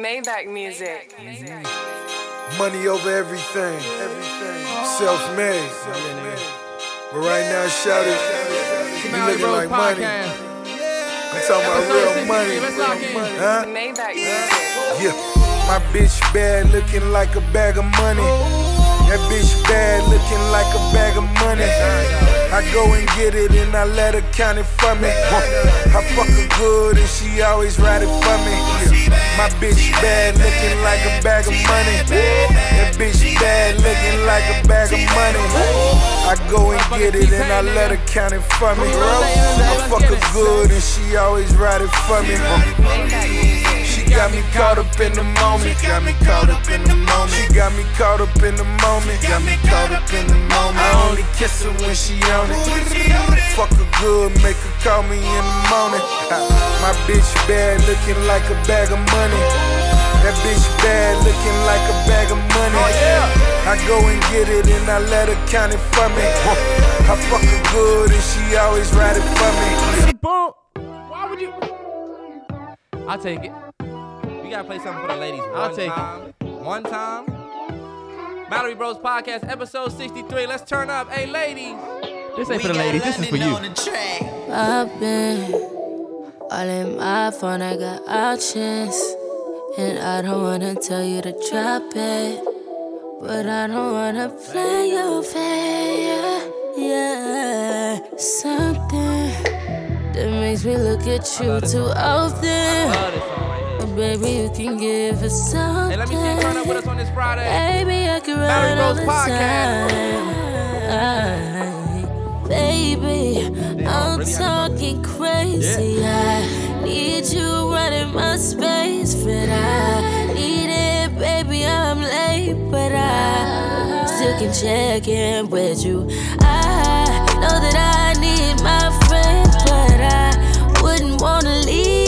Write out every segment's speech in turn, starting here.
Maybach music. Money over everything. Everything. Self-made. But right now, shout it. You Mallory looking Bros like money. Podcast. I'm talking about real 63. money. Let's lock in. Huh? Maybach music. Yeah. My bitch bad, looking like a bag of money. That bitch bad, looking like a bag of money. I go and get it and I let her count it for me. I fuck her good and she always ride it for me. My bitch bad, looking like a bag of money. That bitch bad, looking like a bag of money. I go and get it and I let her count it for me. I fuck her good and she always ride it for me. She got me caught up in the moment. Got me caught up in the moment. She got me caught up in the moment. Got me caught up in the moment. I only kiss her when she on it. Fuck her good, make her call me in the morning. Uh, my bitch bad, looking like a bag of money. That bitch bad, looking like a bag of money. Oh, yeah. I go and get it and I let her count it for me. I fuck her good and she always ride it for me. Boom. Why would you? I'll take it. We gotta play something for the ladies. One I'll take it. time. One time. Mallory Bros Podcast, episode 63. Let's turn up. Hey, ladies. This ain't for the ladies. This is for you. I've been all in my phone, I got options. And I don't wanna tell you to drop it. But I don't wanna play your fair. Yeah, something that makes me look at you too often. Love this song right here. But baby, you can give us something. Hey, let me see you turn up with us on this Friday. Baby, I can Barry ride all the Podcast. time. Baby, I'm really talking crazy. I need you running my space, but I need it, baby. I'm late, but I still can check in with you. I know that I need my friend, but I wouldn't wanna leave.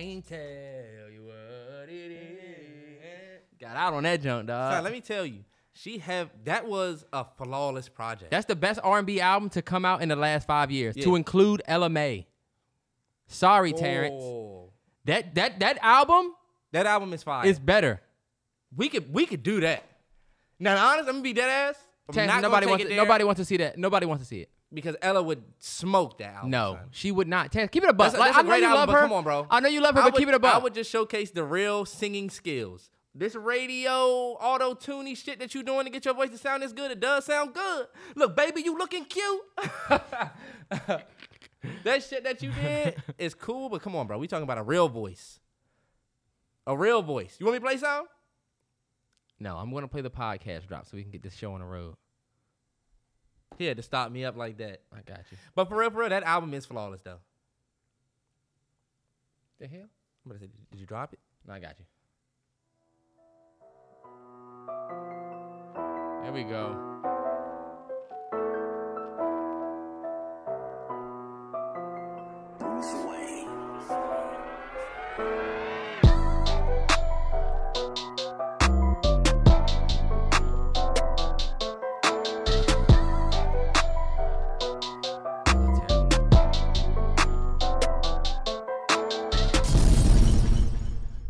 Can't tell you what it is. Got out on that junk, dog. Son, let me tell you, she have that was a flawless project. That's the best R&B album to come out in the last five years. To include Ella Mai. Sorry, Terrence. Oh. That that that album That album is fire. It's better. we could we could do that. Now, honest, I'm gonna be dead ass. I'm Terrence, not nobody gonna wants to, it there nobody wants to see that. Nobody wants to see it. Because Ella would smoke that album. No, son. she would not. Terrence, keep it a buck. That's a, Like, that's a I know you album, love her. come on, bro. I know you love her, I but would- keep it a buck. I would just showcase the real singing skills. This radio auto tuning shit that you're doing to get your voice to sound as good, it does sound good. Look, baby, you looking cute. that shit that you did is cool, but come on, bro. We talking about a real voice. A real voice. You want me to play some? No, I'm gonna play the podcast drop so we can get this show on the road. He had to stop me up like that. I got you. But for real, for real, that album is flawless though. The hell? I'm gonna say, did you drop it? No, I got you. There we go.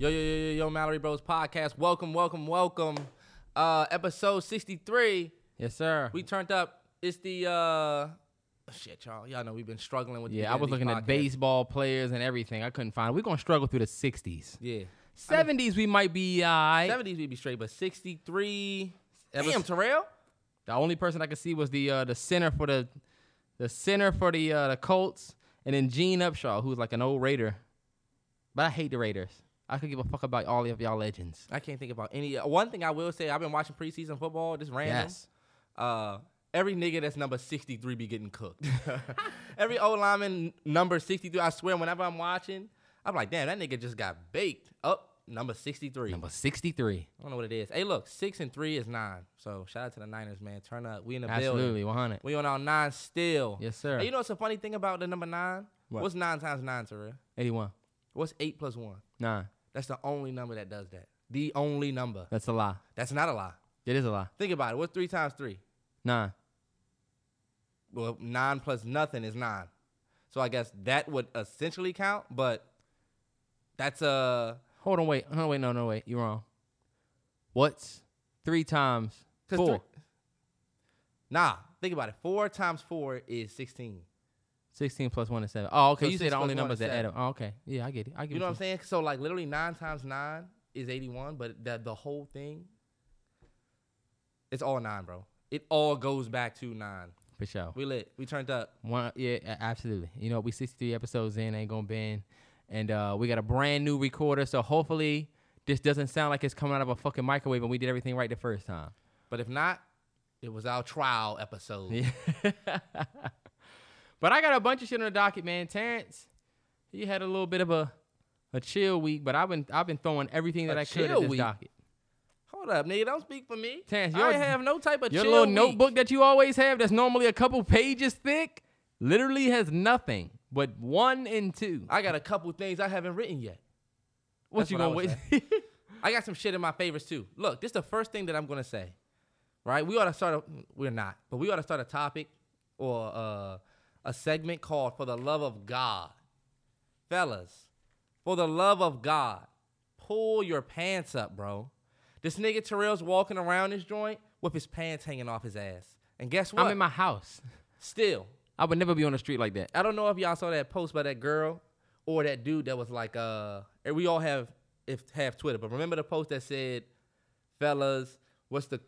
Yo, yo, yo, yo, yo, Mallory Bros Podcast. Welcome, welcome, welcome. Uh, episode 63. Yes, sir. We turned up. It's the uh shit, y'all. Y'all know we've been struggling with the yeah, I was looking at baseball players and everything. I couldn't find. We're gonna struggle through the '60s. Yeah. '70s, we might be alright. 70s we'd be straight, but 63. Ever- Damn, Terrell. The only person I could see was the uh, the center for the the center for the uh, the Colts, and then Gene Upshaw, who's like an old Raider. But I hate the Raiders. I could give a fuck about all of y'all legends. I can't think about any. uh, One thing I will say, I've been watching preseason football. Just random. Yes. Uh, every nigga that's number 63 be getting cooked. every old lineman number 63, I swear, whenever I'm watching, I'm like, damn, that nigga just got baked. Up, number 63. Number 63. I don't know what it is. Hey, look, six and three is nine. So shout out to the Niners, man. Turn up. We in the building. Absolutely, 100. We on our nine still. Yes, sir. Hey, you know what's a funny thing about the number nine? What? What's nine times nine, Terrell? 81. What's eight plus one? Nine. That's the only number that does that. The only number. That's a lie. That's not a lie. It is a lie. Think about it. What's three times three? Nine. Well, nine plus nothing is nine. So I guess that would essentially count, but that's a. Hold on, wait. Hold on, wait. No, no, wait. You're wrong. What's three times four? three- nah. Think about it. Four times four is sixteen. 16 plus one is seven. Oh, okay. So you said the only numbers that add up. Oh, okay. Yeah, I get it. I get it. You know what I'm saying? So like literally nine times nine is eighty-one, but the the whole thing, it's all nine, bro. It all goes back to nine. For sure. We lit. We turned up. One, yeah, absolutely. You know, we 63 episodes in, ain't gonna bend, and uh, we got a brand new recorder. So hopefully, this doesn't sound like it's coming out of a fucking microwave, and we did everything right the first time. But if not, it was our trial episode. Yeah. But I got a bunch of shit on the docket, man. Terrence, he had a little bit of a a chill week, but I've been I've been throwing everything that A I could at this week? docket. Hold up, nigga. Don't speak for me. Terrence, I have no type of Your little week. notebook that you always have, that's normally a couple pages thick, literally has nothing but one and two. I got a couple things I haven't written yet. What That's you what gonna wait? I got some shit in my favorites too. Look, this is the first thing that I'm gonna say. Right? We ought to start a we're not, but we ought to start a topic or uh, a segment called For the Love of God. Fellas, for the love of God, pull your pants up, bro. This nigga Terrell's walking around this joint with his pants hanging off his ass. And guess what? I'm in my house. Still, I would never be on the street like that. I don't know if y'all saw that post by that girl or that dude that was like, uh, we all have if have Twitter, but remember the post that said, "Fellas, what's the,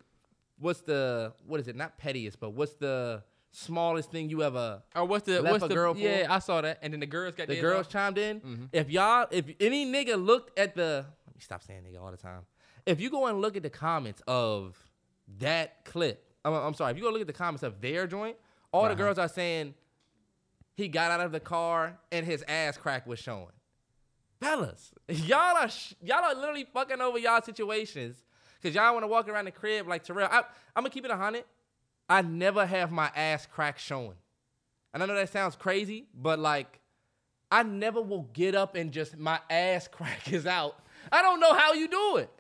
what's the, what is it? Not pettiest, but what's the smallest thing you ever?" Or what's the what's the girl for? Yeah, I saw that. And then the girls got The girls off. chimed in. Mm-hmm. If y'all, if any nigga looked at the, let me stop saying nigga all the time. If you go and look at the comments of that clip, I'm, I'm sorry, if you go look at the comments of their joint, all the Uh-huh. girls are saying he got out of the car and his ass crack was showing. Fellas, y'all are sh- y'all are literally fucking over y'all situations because y'all want to walk around the crib like Terrell. I, I'm gonna keep it a hundred. I never have my ass crack showing. And I know that sounds crazy, but like, I never will get up and just my ass crack is out. I don't know how you do it.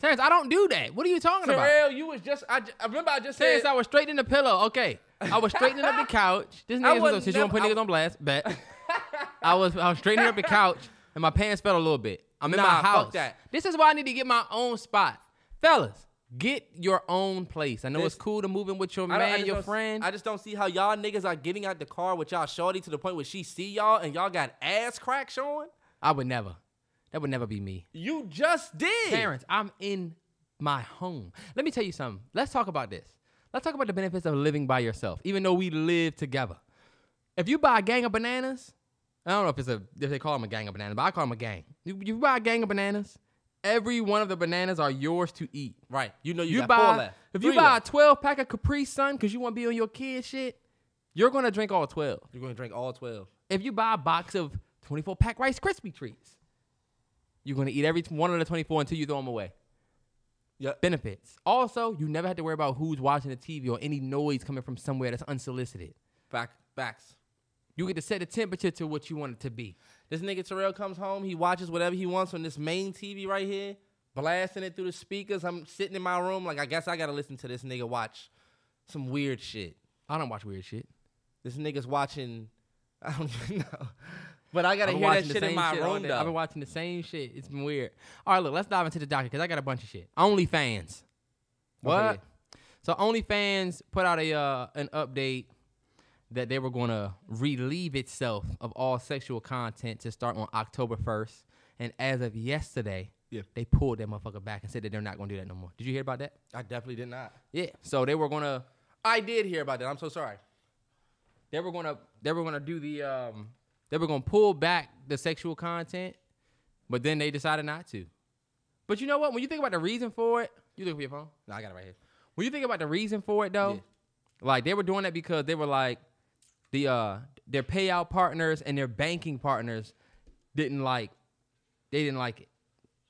Terrence, I don't do that. What are you talking about? Terrell, you was just I, I remember I just Terrence, said I was straightening the pillow. Okay. I was straightening up the couch. This nigga was since you want to put niggas on blast, bet. I was I was straightening up the couch and my pants fell a little bit. I'm in Nah, my house. that. This is why I need to get my own spot. Fellas, get your own place. I know it's cool to move in with your I don't- I man, just your don't- friend. I just don't see how y'all niggas are getting out the car with y'all shorty to the point where she see y'all and y'all got ass crack showing. I would never. That would never be me. You just did. Terrence, I'm in my home. Let me tell you something. Let's talk about this. Let's talk about the benefits of living by yourself, even though we live together. If you buy a gang of bananas, I don't know if it's a if they call them a gang of bananas, but I call them a gang. You, you buy a gang of bananas, every one of the bananas are yours to eat. Right. You know you, You, got four buy left. if you buy left. a 12 pack of Capri Sun because you want to be on your kid shit, you're gonna drink all 12. you're gonna drink all twelve. If you buy a box of 24 pack Rice Krispie treats, you're gonna eat every one of the 24 until you throw them away. Yep. Benefits. Also, you never have to worry about who's watching the TV or any noise coming from somewhere that's unsolicited. Back facts. You get to set the temperature to what you want it to be. This nigga Terrell comes home, he watches whatever he wants on this main TV right here, blasting it through the speakers. I'm sitting in my room, like I guess I gotta listen to this nigga watch some weird shit. I don't watch weird shit. This nigga's watching, I don't even know, but I gotta hear that shit in my shit room though. I've been watching the same shit. It's been weird. All right, look, let's dive into the docket because I got a bunch of shit. OnlyFans. What? Okay. So OnlyFans put out a uh, an update that they were going to relieve itself of all sexual content to start on October 1st. And as of yesterday, Yeah. they pulled that motherfucker back and said that they're not going to do that no more. Did you hear about that? I definitely did not. Yeah. So they were going to I did hear about that. I'm so sorry. they were going to they were going to do the um they were going to pull back the sexual content, but then they decided not to. But you know what? When you think about the reason for it, you look for your phone. No, I got it right here. When you think about the reason for it though, Yeah. like they were doing that because they were like the uh their payout partners and their banking partners didn't like they didn't like it.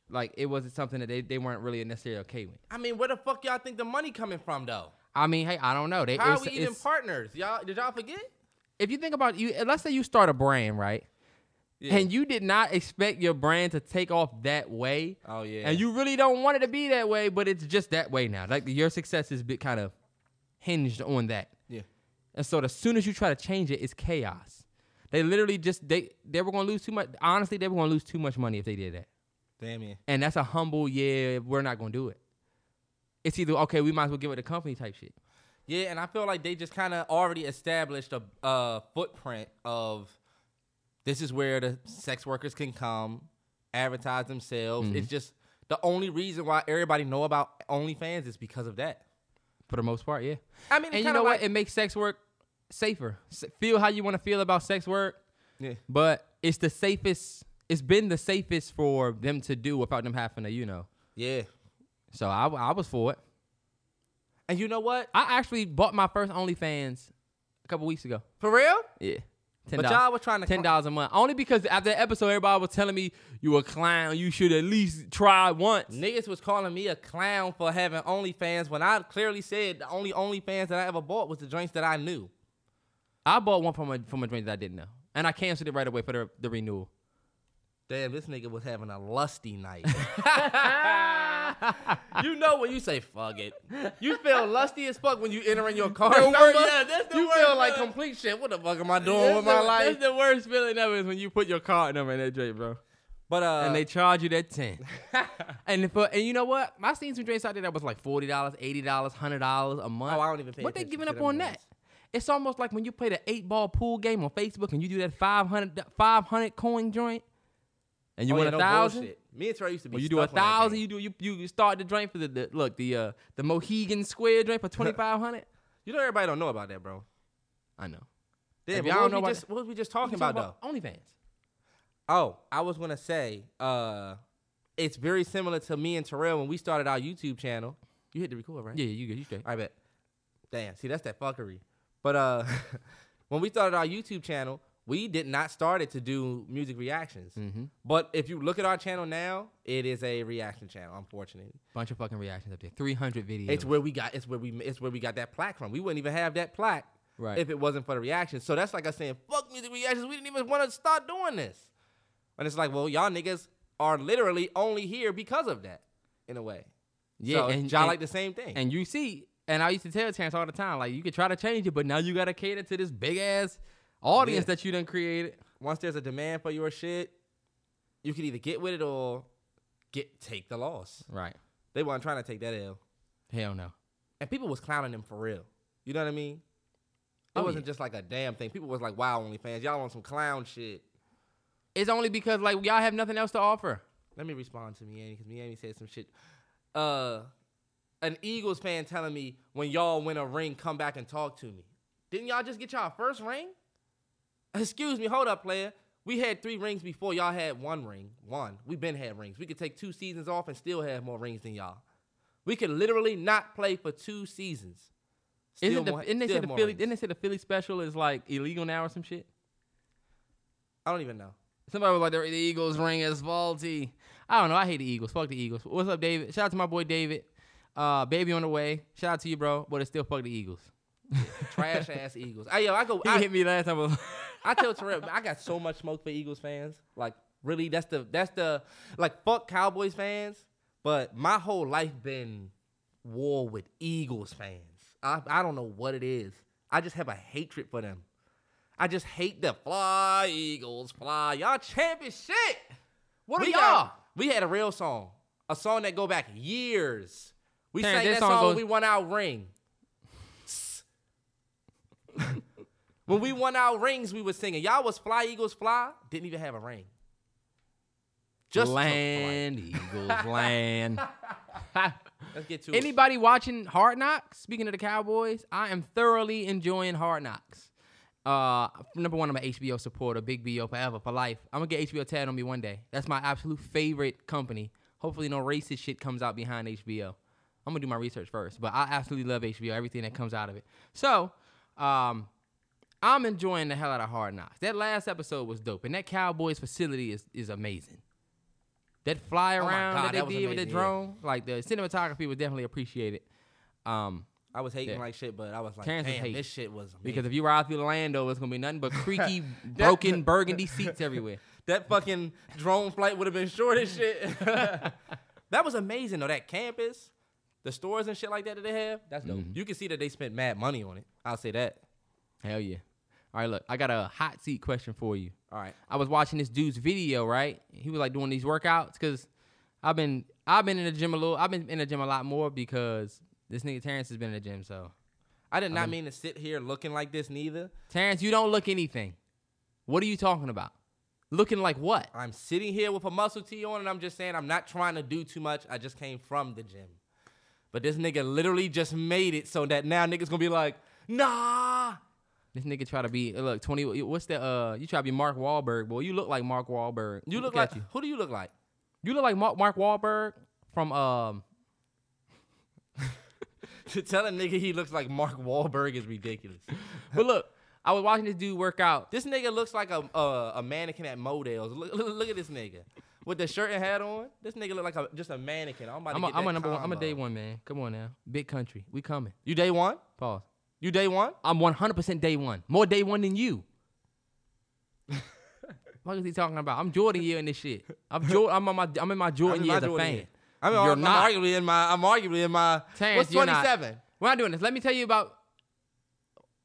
like it wasn't something that they, they weren't really necessarily okay with. I mean, where the fuck y'all think the money coming from though? I mean, hey, I don't know. They, How are we even partners? Y'all did y'all forget? if you think about you, let's say you start a brand, right? Yeah. And you did not expect your brand to take off that way. Oh, yeah. And you really don't want it to be that way, but it's just that way now. Like your success is bit kind of hinged on that. Yeah. And so as soon as you try to change it, it's chaos. They literally just they they were gonna lose too much. Honestly, they were gonna lose too much money if they did that. Damn yeah. And that's a humble yeah. We're not gonna do it. It's either okay, we might as well give it a company type shit. Yeah, and I feel like they just kind of already established a uh, footprint of this is where the sex workers can come, advertise themselves. Mm-hmm. It's just the only reason why everybody know about OnlyFans is because of that. For the most part, yeah. I mean, and you know what? It makes sex work safer. Feel how you want to feel about sex work, yeah. but it's the safest. It's been the safest for them to do without them having to, you know. Yeah. So I, I was for it. And you know what? I actually bought my first OnlyFans a couple weeks ago. For real? Yeah. But y'all was trying to ten dollars a month. Only because after the episode, everybody was telling me you a clown. You should at least try once. Niggas was calling me a clown for having OnlyFans when I clearly said the only OnlyFans that I ever bought was the joints that I knew. I bought one from a from a drink that I didn't know, and I canceled it right away for the, the renewal. Damn, this nigga was having a lusty night. you know when you say fuck it, you feel lusty as fuck when you enter in your car The number. wor- yeah, that's the you worst feel like feeling. complete shit. What the fuck am I doing That's with my life? That's the worst feeling ever is when you put your car number in that drink, bro. But uh, and they charge you that ten. and for and you know what? I seen some drinks out there that was like forty dollars, eighty dollars, hundred dollars a month. Oh, I don't even pay What they giving up on ones. that? It's almost like when you play the eight ball pool game on Facebook and you do that 500, 500 coin joint, and you oh, win yeah, a no thousand. bullshit. Me and Trey used to be. Well, you do a stuck on that thousand. You do you you start the drink for the, the look the uh the Mohegan Square drink for twenty five hundred. You know everybody don't know about that, bro. I know. Damn, y'all what, don't know just, what was we just talking Talk about, though? OnlyFans. Oh, I was gonna say, uh, it's very similar to me and Terrell when we started our YouTube channel. You hit the record, right? Yeah, you good. You straight. I bet. Damn, see that's that fuckery. But uh, when we started our YouTube channel, we did not start it to do music reactions. Mm-hmm. But if you look at our channel now, it is a reaction channel. Unfortunately, Bunch of fucking reactions up there. Three hundred videos. it's where we got it's where we it's where we got that plaque from. We wouldn't even have that plaque Right. if it wasn't for the reactions. So that's like us saying, "Fuck music reactions." We didn't even want to start doing this. And it's like, well, y'all niggas are literally only here because of that, in a way. yeah, so and y'all and- like the same thing. And you see, and I used to tell Terrence all the time, like you could try to change it, but now you gotta cater to this big ass audience Yeah. that you done created. once there's a demand for your shit, you can either get with it or get take the loss. Right. They weren't trying to take that L. Hell no. And people was clowning them for real. You know what I mean? It Oh, wasn't yeah. just like a damn thing. People was like, wow, OnlyFans, y'all on some clown shit. It's only because like y'all have nothing else to offer. Let me respond to Miami because Miami said some shit. Uh, an Eagles fan telling me when y'all win a ring, come back and talk to me. Didn't y'all just get y'all first ring? Excuse me, hold up, player. We had three rings before y'all had one ring. One. we been had rings. We could take two seasons off and still have more rings than y'all. We could literally not play for two seasons. Still Isn't the more- didn't they say the Philly rings. didn't they say the Philly special is like illegal now or some shit? I don't even know. Somebody was like the, the Eagles ring is faulty. I don't know. I hate the Eagles. Fuck the Eagles. What's up, David? Shout out to my boy David. Uh, baby on the way. Shout out to you, bro. But it's still fuck the Eagles. Trash ass Eagles. Hey, yo, I go. He I, hit me last time. I I tell Terrell, I got so much smoke for Eagles fans. Like, really, that's the that's the like fuck Cowboys fans. But my whole life been war with Eagles fans. I I don't know what it is. I just have a hatred for them. I just hate the fly Eagles fly. Y'all champion shit. What are we y'all? got- we had a real song, a song that go back years. We Terrence, sang that song when goes- we won our ring. when we won our rings, we was singing. Y'all was Fly Eagles Fly. Didn't even have a ring. Just land, Eagles, land. Let's get to it. Anybody watching Hard Knocks? Speaking of the Cowboys, I am thoroughly enjoying Hard Knocks. Uh, number one, I'm an HBO supporter, big BO forever for life. I'm gonna get HBO tatted on me one day. That's my absolute favorite company. Hopefully, no racist shit comes out behind HBO. I'm gonna do my research first, but I absolutely love HBO. Everything that comes out of it. So, um, I'm enjoying the hell out of Hard Knocks. That last episode was dope, and that Cowboys facility is is amazing. that fly Oh around God, that they that did with the amazing, yeah. drone, like the cinematography was definitely appreciated. Um, I was hating Yeah. like shit, but I was like, Terrence damn, this shit was amazing. because if you were ride through Orlando, it's gonna be nothing but creaky, broken, burgundy seats everywhere. that fucking drone flight would have been short as shit. that was amazing though. That campus, the stores and shit like that that they have, that's dope. Mm-hmm. You can see that they spent mad money on it. I'll say that. Hell yeah! All right, look, I got a hot seat question for you. All right. I was watching this dude's video, right? He was like doing these workouts because I've been I've been in the gym a little. I've been in the gym a lot more because this nigga Terrence has been in the gym. So I did not mean to sit here looking like this neither. Terrence, you don't look anything. What are you talking about? Looking like what? I'm sitting here with a muscle tee on, and I'm just saying I'm not trying to do too much. I just came from the gym. But this nigga literally just made it so that now niggas gonna be like, nah. This nigga try to be look twenty. What's that? uh? You try to be Mark Wahlberg, boy. You look like Mark Wahlberg. You look, at like you. who do you look like? You look like Mark, Mark Wahlberg from um. To tell a nigga he looks like Mark Wahlberg is ridiculous. But look, I was watching this dude work out. This nigga looks like a a, a mannequin at Modell's. Look, look, look at this nigga with the shirt and hat on. This nigga look like a, just a mannequin. I'm about to I'm a, get I'm a number one. I'm a day one man. Come on now, big country. We coming. You day one? Pause. You day one? I'm 100% day one. More day one than you. what is he talking about? I'm Jordan year in this shit. I'm Jordan. I'm, on my, I'm in my Jordan year as a fan. yet. I'm, You're I'm, not. I'm arguably in my. I'm arguably in my. Terrence, what's 27? We're not doing this. Let me tell you about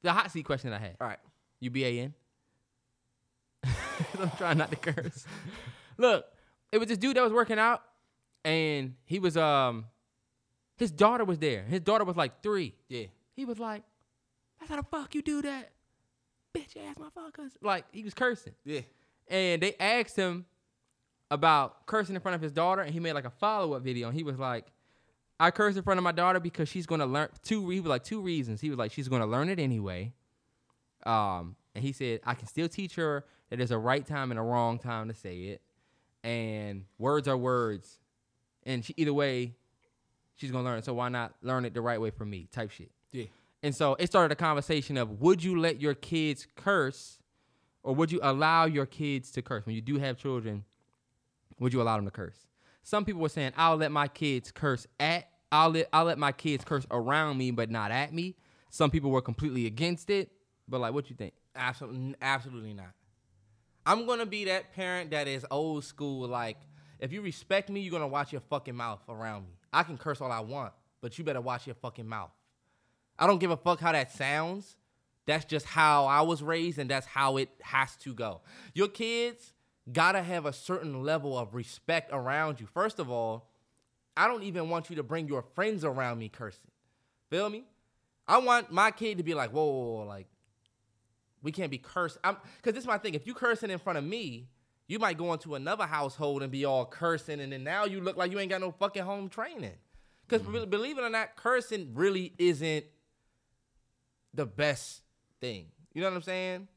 the hot seat question I had. All right. You BAN? I'm trying not to curse. Look, it was this dude that was working out, and he was um, his daughter was there. His daughter was like three. Yeah. He was like, "That's how the fuck you do that, bitch ass motherfuckers." Like he was cursing, Yeah. and they asked him about cursing in front of his daughter, and he made like a follow up video, and he was like. I curse in front of my daughter because she's gonna learn two. He was like two reasons. He was like she's gonna learn it anyway, um, and he said, I can still teach her that there's a right time and a wrong time to say it. And words are words. And she, either way, she's to learn it. So why not learn it the right way for me type shit. Yeah. And so it started a conversation of would you let your kids curse or would you allow your kids to curse? When you do have children, would you allow them to curse? Some people were saying, I'll let my kids curse at, I'll let, I'll let my kids curse around me, but not at me. Some people were completely against it. But like, what you think? Absolutely, absolutely not. I'm gonna be that parent that is old school. Like, if you respect me, you're gonna watch your fucking mouth around me. I can curse all I want, but you better watch your fucking mouth. I don't give a fuck how that sounds. That's just how I was raised, and that's how it has to go. Your kids gotta have a certain level of respect around you. First of all, I don't even want you to bring your friends around me cursing. Feel me? I want my kid to be like, whoa, whoa, whoa, like, we can't be cursed. I'm because this is my thing. If you cursing in front of me, you might go into another household and be all cursing, and then now you look like you ain't got no fucking home training. Because mm-hmm. believe it or not, cursing really isn't the best thing. You know what I'm saying?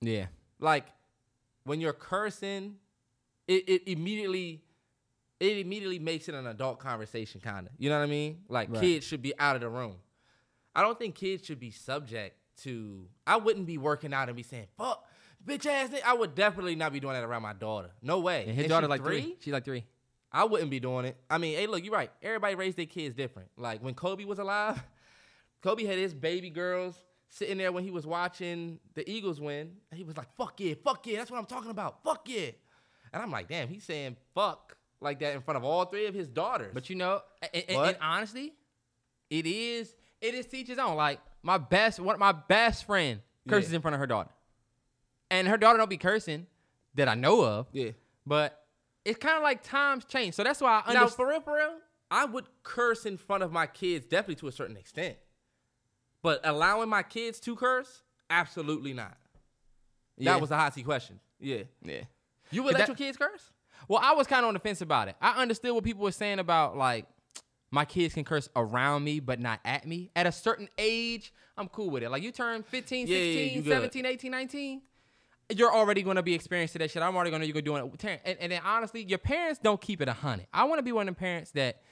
Yeah. Like when you're cursing, it, it immediately it immediately makes it an adult conversation, kind of. You know what I mean? Like Right. kids should be out of the room. I don't think kids should be subject to. I wouldn't be working out and be saying "fuck, bitch ass." Nigga. I would definitely not be doing that around my daughter. No way. And his she like three. She's like three. I wouldn't be doing it. I mean, hey, look, you're right. Everybody raised their kids different. Like when Kobe was alive, Kobe had his baby girls sitting there when he was watching the Eagles win. And he was like, fuck yeah, fuck yeah. That's what I'm talking about. Fuck yeah. And I'm like, damn, he's saying fuck like that in front of all three of his daughters. But you know, and, and- and honestly, it is it is teachers on. Like my best one, my best friend curses Yeah. in front of her daughter, and her daughter don't be cursing that I know of. yeah. But it's kind of like times change, so that's why I Now, for real, for real, I would curse in front of my kids definitely to a certain extent. But allowing my kids to curse, absolutely not. Yeah. That was a hot seat question. Yeah. yeah. You would let that- your kids curse? Well, I was kind of on the fence about it. I understood what people were saying about like my kids can curse around me but not at me. At a certain age, I'm cool with it. Like you turn 15, Yeah, yeah, 16, you 17, 18, 19, you're already going to be experiencing that shit. I'm already going to you're doing it. And, and then honestly, your parents don't keep it 100. I want to be one of the parents that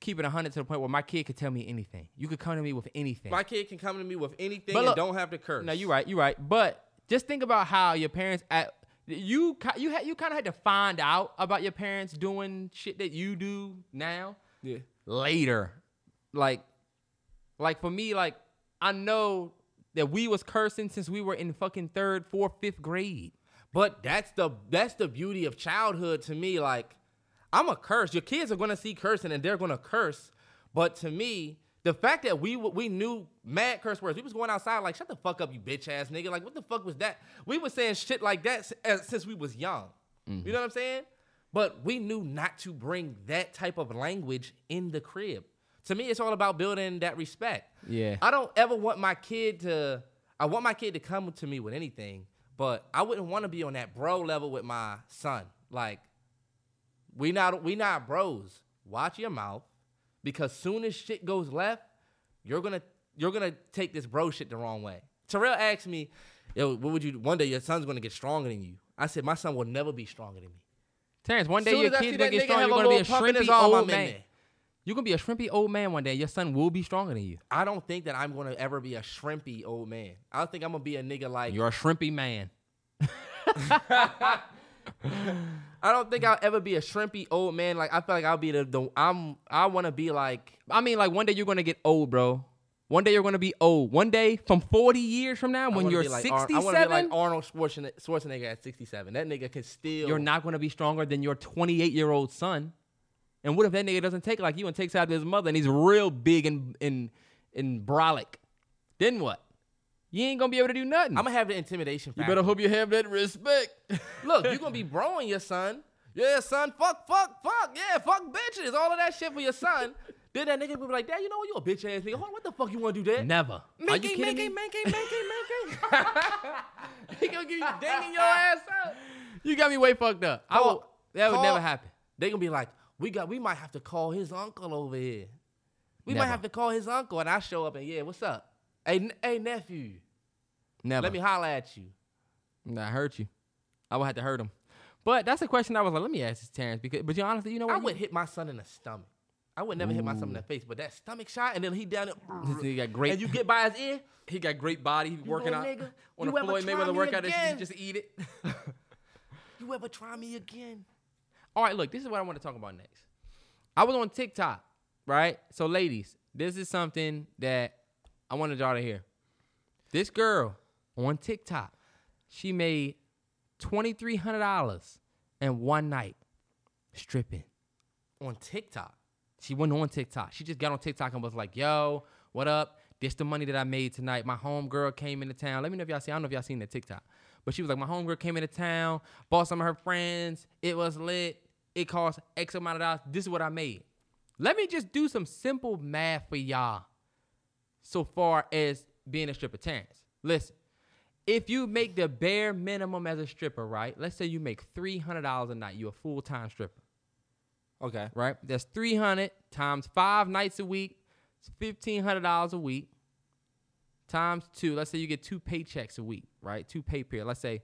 keep it 100 to the point where my kid could tell me anything. You could come to me with anything. My kid can come to me with anything But and don't have to curse. No, you're right. You're right. But just think about how your parents at you you had you kind of had to find out about your parents doing shit that you do now Yeah. Later. Like, like for me, like I know that we was cursing since we were in fucking third, fourth, fifth grade. But that's the that's the beauty of childhood to me. Like, I'm a curse. Your kids are gonna see cursing and they're gonna curse. But to me, the fact that we we knew mad curse words, we was going outside like, shut the fuck up, you bitch ass nigga. Like, what the fuck was that? We was saying shit like that since we was young. You mm-hmm. know what I'm saying? But we knew not to bring that type of language in the crib. To me, it's all about building that respect. Yeah. I don't ever want my kid to. I want my kid to come to me with anything, but I wouldn't want to be on that bro level with my son. Like, we not we not bros. Watch your mouth, because soon as shit goes left, you're gonna you're gonna take this bro shit the wrong way. Terrell asked me, "Yo, what would you? One day your son's gonna get stronger than you." I said, "My son will never be stronger than me." Terrence, one day Soon your kid's gonna get strong. You're gonna be a little pump in his shrimpy old man. You're gonna be a shrimpy old man one day. Your son will be stronger than you. I don't think that I'm gonna ever be a shrimpy old man. I don't think I'm gonna be a nigga like You're a shrimpy man. I don't think I'll ever be a shrimpy old man. Like I feel like I'll be the, the I'm I want to be like I mean, like one day you're gonna get old, bro. One day you're gonna be old. One day, from 40 years from now, when you're like Ar- 67, I want to be like Arnold Schwarzenegger, Schwarzenegger at 67. That nigga can still. you're not gonna be stronger than your 28 year old son. And what if that nigga doesn't take like you and takes out his mother and he's real big and and and brolic? Then what? You ain't gonna be able to do nothing. I'm gonna have the intimidation. you better hope you have that respect. Look, you're gonna be broing your son. Yeah, son. Fuck, fuck, fuck. Yeah, fuck bitches. All of that shit for your son. Then that nigga will be like, Dad, you know what? You a bitch ass nigga. Hold on, what the fuck you wanna do that? Never. Are you it, kidding make me? it, make it, make it, make it. he gonna give you dinging your ass out. You got me way fucked up. I will, that would never happen. They gonna be like, we got, we might have to call his uncle over here. We might have to call his uncle, and I show up and yeah, what's up? Hey, hey nephew, Never. let me holler at you. Nah, I hurt you. I would have to hurt him. But that's a question I was like, let me ask this Terrence because but you honestly, you know what? I would hit my son in the stomach. I would never hit my son in the face, but that stomach shot, and then he down This there, nigga got great and you get by his ear. he got great body, he working out nigga, on you the ever Floyd Mayweather me workout that you just eat it. You ever try me again? All right, look, this is what I want to talk about next. I was on TikTok, right? So, ladies, this is something that I wanted y'all to hear. This girl on TikTok, she made twenty three hundred dollars in one night stripping. On TikTok. She went on TikTok. She just got on TikTok and was like, "Yo, what up? This the money that I made tonight. My homegirl came into town. Let me know if y'all see. I don't know if y'all seen the TikTok, but she was like, my homegirl came into town, bought some of her friends. It was lit. It cost X amount of dollars. This is what I made. Let me just do some simple math for y'all. So far as being a stripper, Terrence, listen. If you make the bare minimum as a stripper, right? Let's say you make three hundred dollars a night. You're a full time stripper Okay. right? That's 300 times five nights a week. It's $1,500 a week. Times two. Let's say you get two paychecks a week, right? Two pay period. Let's say,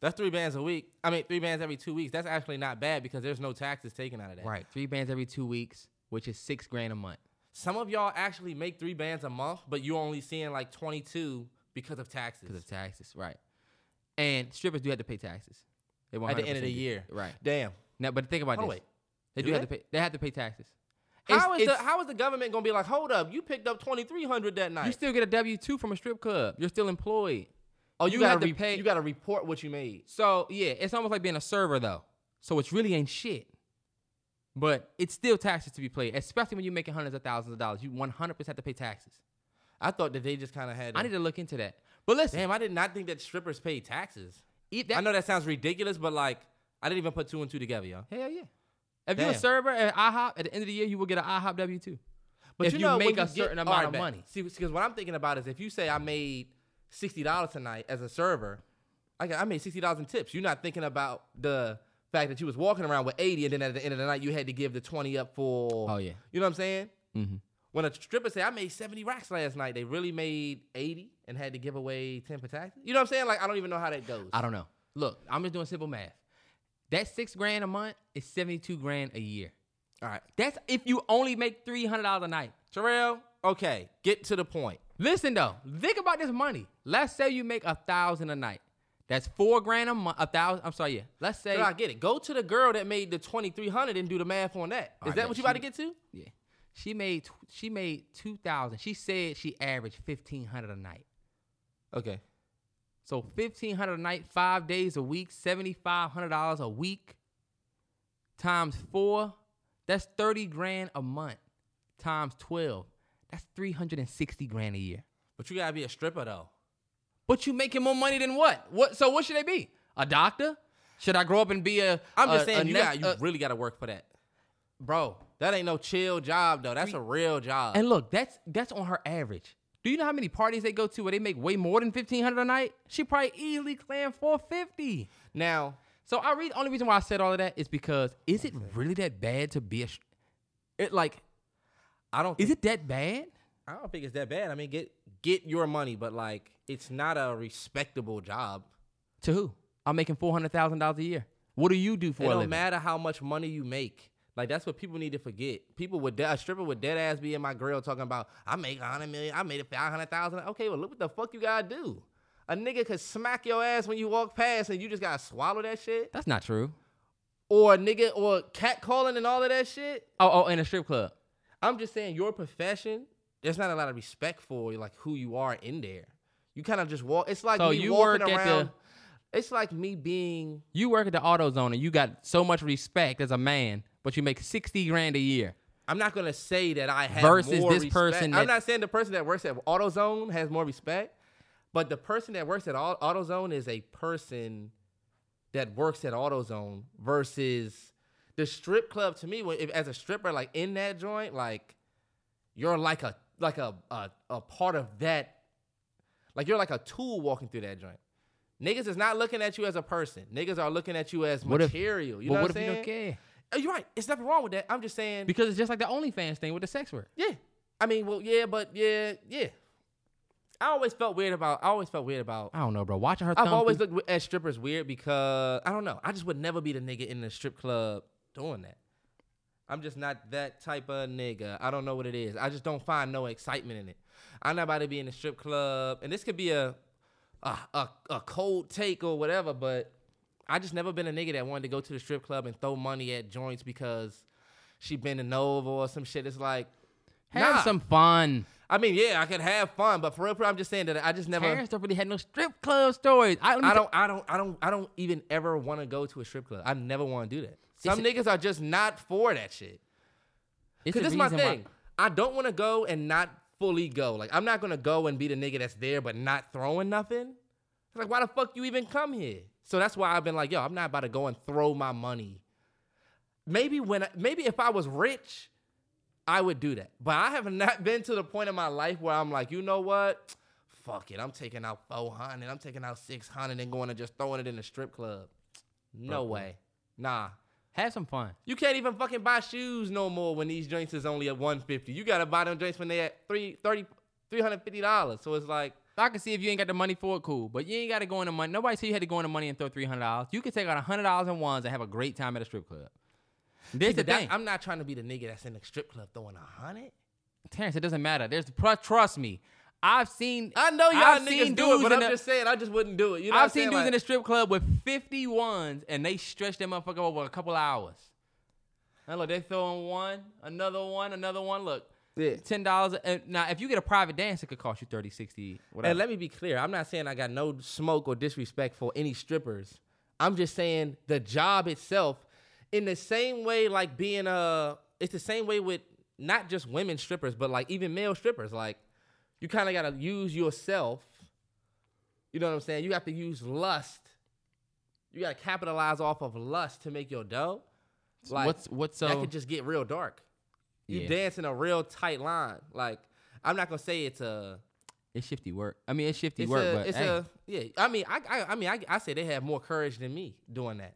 That's three bands a week. I mean, three bands every two weeks. That's actually not bad because there's no taxes taken out of that. right, three bands every two weeks, which is six grand a month. Some of y'all actually make three bands a month, but you're only seeing like 22 because of taxes. because of taxes, right? And strippers do have to pay taxes. They At the end of the year. right? Damn. Now, but think about this: wait. They Do do have they? to pay. They have to pay taxes. How It's- is the how is the government gonna be like, hold up, you picked up 2300 that night? you still get a W two from a strip club. You're still employed. oh, you, you gotta have to re- pay- You gotta report what you made. So yeah, it's almost like being a server though. So it's really ain't shit. But it's still taxes to be paid, especially when you're making hundreds of thousands of dollars. You 100% have to pay taxes. I thought that they just kind of had. I need to look into that. But listen, Damn, I did not think that strippers paid taxes. that. I know that sounds ridiculous, but like, I didn't even put two and two together, yo. Hell yeah. If you're a server at IHOP, at the end of the year, you will get an IHOP W two. But If you, you know, make when a you certain amount right, of bet. money. See, because what I'm thinking about is if you say I made sixty dollars tonight as a server, I got, I made sixty dollars in tips. You're not thinking about the fact that you was walking around with eighty, and then at the end of the night you had to give the twenty up for. Oh, yeah. You know what I'm saying? Mm-hmm. When a stripper say I made seventy racks last night, they really made eighty and had to give away ten for taxes. You know what I'm saying? Like I don't even know how that goes. I don't know. Look, I'm just doing simple math. That six grand a month is 72 grand a year. All right, That's if you only make $300 a night. Terrell. Okay, get to the point. Listen though, think about this money. Let's say you make a thousand a night. That's four grand a month. A thousand. I'm sorry. Yeah. Let's say. So I get it. Go to the girl that made the twenty three hundred and do the math on that. Is that what you about to get to? Yeah. She made. She made two thousand. She said she averaged fifteen hundred a night. Okay. So fifteen hundred a night, five days a week, seventy five hundred dollars a week, times four, that's thirty grand a month. Times twelve, that's three hundred and sixty grand a year. But you gotta be a stripper though. But you making more money than what? What? So what should they be? A doctor? Should I grow up and be a? I'm just a- saying a you nef- got you really gotta work for that. bro. That ain't no chill job though. That's a real job. And look, that's that's on her average. Do you know how many parties they go to where they make way more than fifteen hundred a night? She probably easily clearing four fifty. now, So I read. The only reason why I said all of that is because is it really that bad to be a? sh- It like I don't. is it that bad? I don't think it's that bad. I mean, get get your money, but like, it's not a respectable job. To who? I'm making four hundred thousand dollars a year. What do you do for It a don't living? matter how much money you make. Like that's what people need to forget. People with de- a stripper with dead ass be in my grill talking about I make a hundred million, I made it five hundred thousand. Okay, well look what the fuck you gotta do. A nigga could smack your ass when you walk past and you just gotta swallow that shit. That's not true. Or a nigga or cat calling and all of that shit. Oh, oh, in a strip club. I'm just saying your profession, there's not a lot of respect for like who you are in there. You kind of just walk. It's like So me you walking work at the- around. It's like me being You work at the AutoZone and you got so much respect as a man, but you make sixty grand a year. I'm not gonna say that I have Versus more this respect. person I'm not saying the person that works at AutoZone has more respect, but the person that works at AutoZone is a person that works at AutoZone versus the strip club. To me, if, as a stripper, like in that joint, like you're like a like a, a a part of that. Like you're like a tool walking through that joint. Niggas is not looking at you as a person. Niggas are looking at you as What if- material. you know what what, if I'm saying? Uh, You're right. It's nothing wrong with that. I'm just saying. Because it's just like the OnlyFans thing with the sex work. Yeah. I mean, well, yeah, but yeah, yeah. I always felt weird about. I always felt weird about. I don't know, bro. Watching her. I've always through- looked at strippers weird because I don't know. I just would never be the nigga in the strip club doing that. I'm just not that type of nigga. I don't know what it is. I just don't find no excitement in it. I'm not about to be in the strip club, and this could be a a a, a cold take or whatever, but I just never been a nigga that wanted to go to the strip club and throw money at joints because she been bending over or some shit. It's like have nah. some fun. I mean, yeah, I could have fun, but for real, for real, I'm just saying that I just never. Terrence don't really had no strip club stories. I, me I t- don't, I don't, I don't, I don't even ever want to go to a strip club. I never want to do that. Some It's niggas are just not for that shit. Cause this is my reason why- thing. I don't want to go and not fully go. Like I'm not gonna go and be the nigga that's there but not throwing nothing. It's like why the fuck you even come here? So that's why I've been like, yo, I'm not about to go and throw my money. Maybe when, I, maybe if I was rich, I would do that. But I have not been to the point in my life where I'm like, you know what? Fuck it. I'm taking out 400. I'm taking out 600 and going and just throwing it in the strip club. No way. Nah. have some fun. You can't even fucking buy shoes no more when these drinks is only at 150. You gotta buy them drinks when they at three thirty three hundred fifty dollars. So it's like, I can see if you ain't got the money for it, cool. But you ain't got to go in the money. Nobody said you had to go in the money and throw three hundred dollars. You can take out hundred dollars in ones and have a great time at a strip club. This see, the thing, I'm not trying to be the nigga that's in the strip club throwing a hundred. Terrence. It doesn't matter. There's trust me. I've seen. I know y'all I've niggas seen do it, dudes but I'm the- just saying I just wouldn't do it. You know I've seen dudes in the strip club with 50 ones and they stretch that motherfucker over a couple hours. And look, they throwing one, another one, another one. Look, Yeah. ten dollars. Uh, now, if you get a private dance, it could cost you 30, 60, whatever. And let me be clear, I'm not saying I got no smoke or disrespect for any strippers. I'm just saying the job itself, in the same way, like being a, it's the same way with not just women strippers, but like even male strippers. Like you kind of gotta use yourself. You know what I'm saying? You have to use lust. You gotta capitalize off of lust to make your dough. Like what's what's so? that uh, could just get real dark. You Yeah. dance in a real tight line. Like I'm not gonna say it's a it's shifty work. I mean, it's shifty it's work, a, but it's hey, a yeah. I mean, I, I, I mean, I, I say they have more courage than me doing that.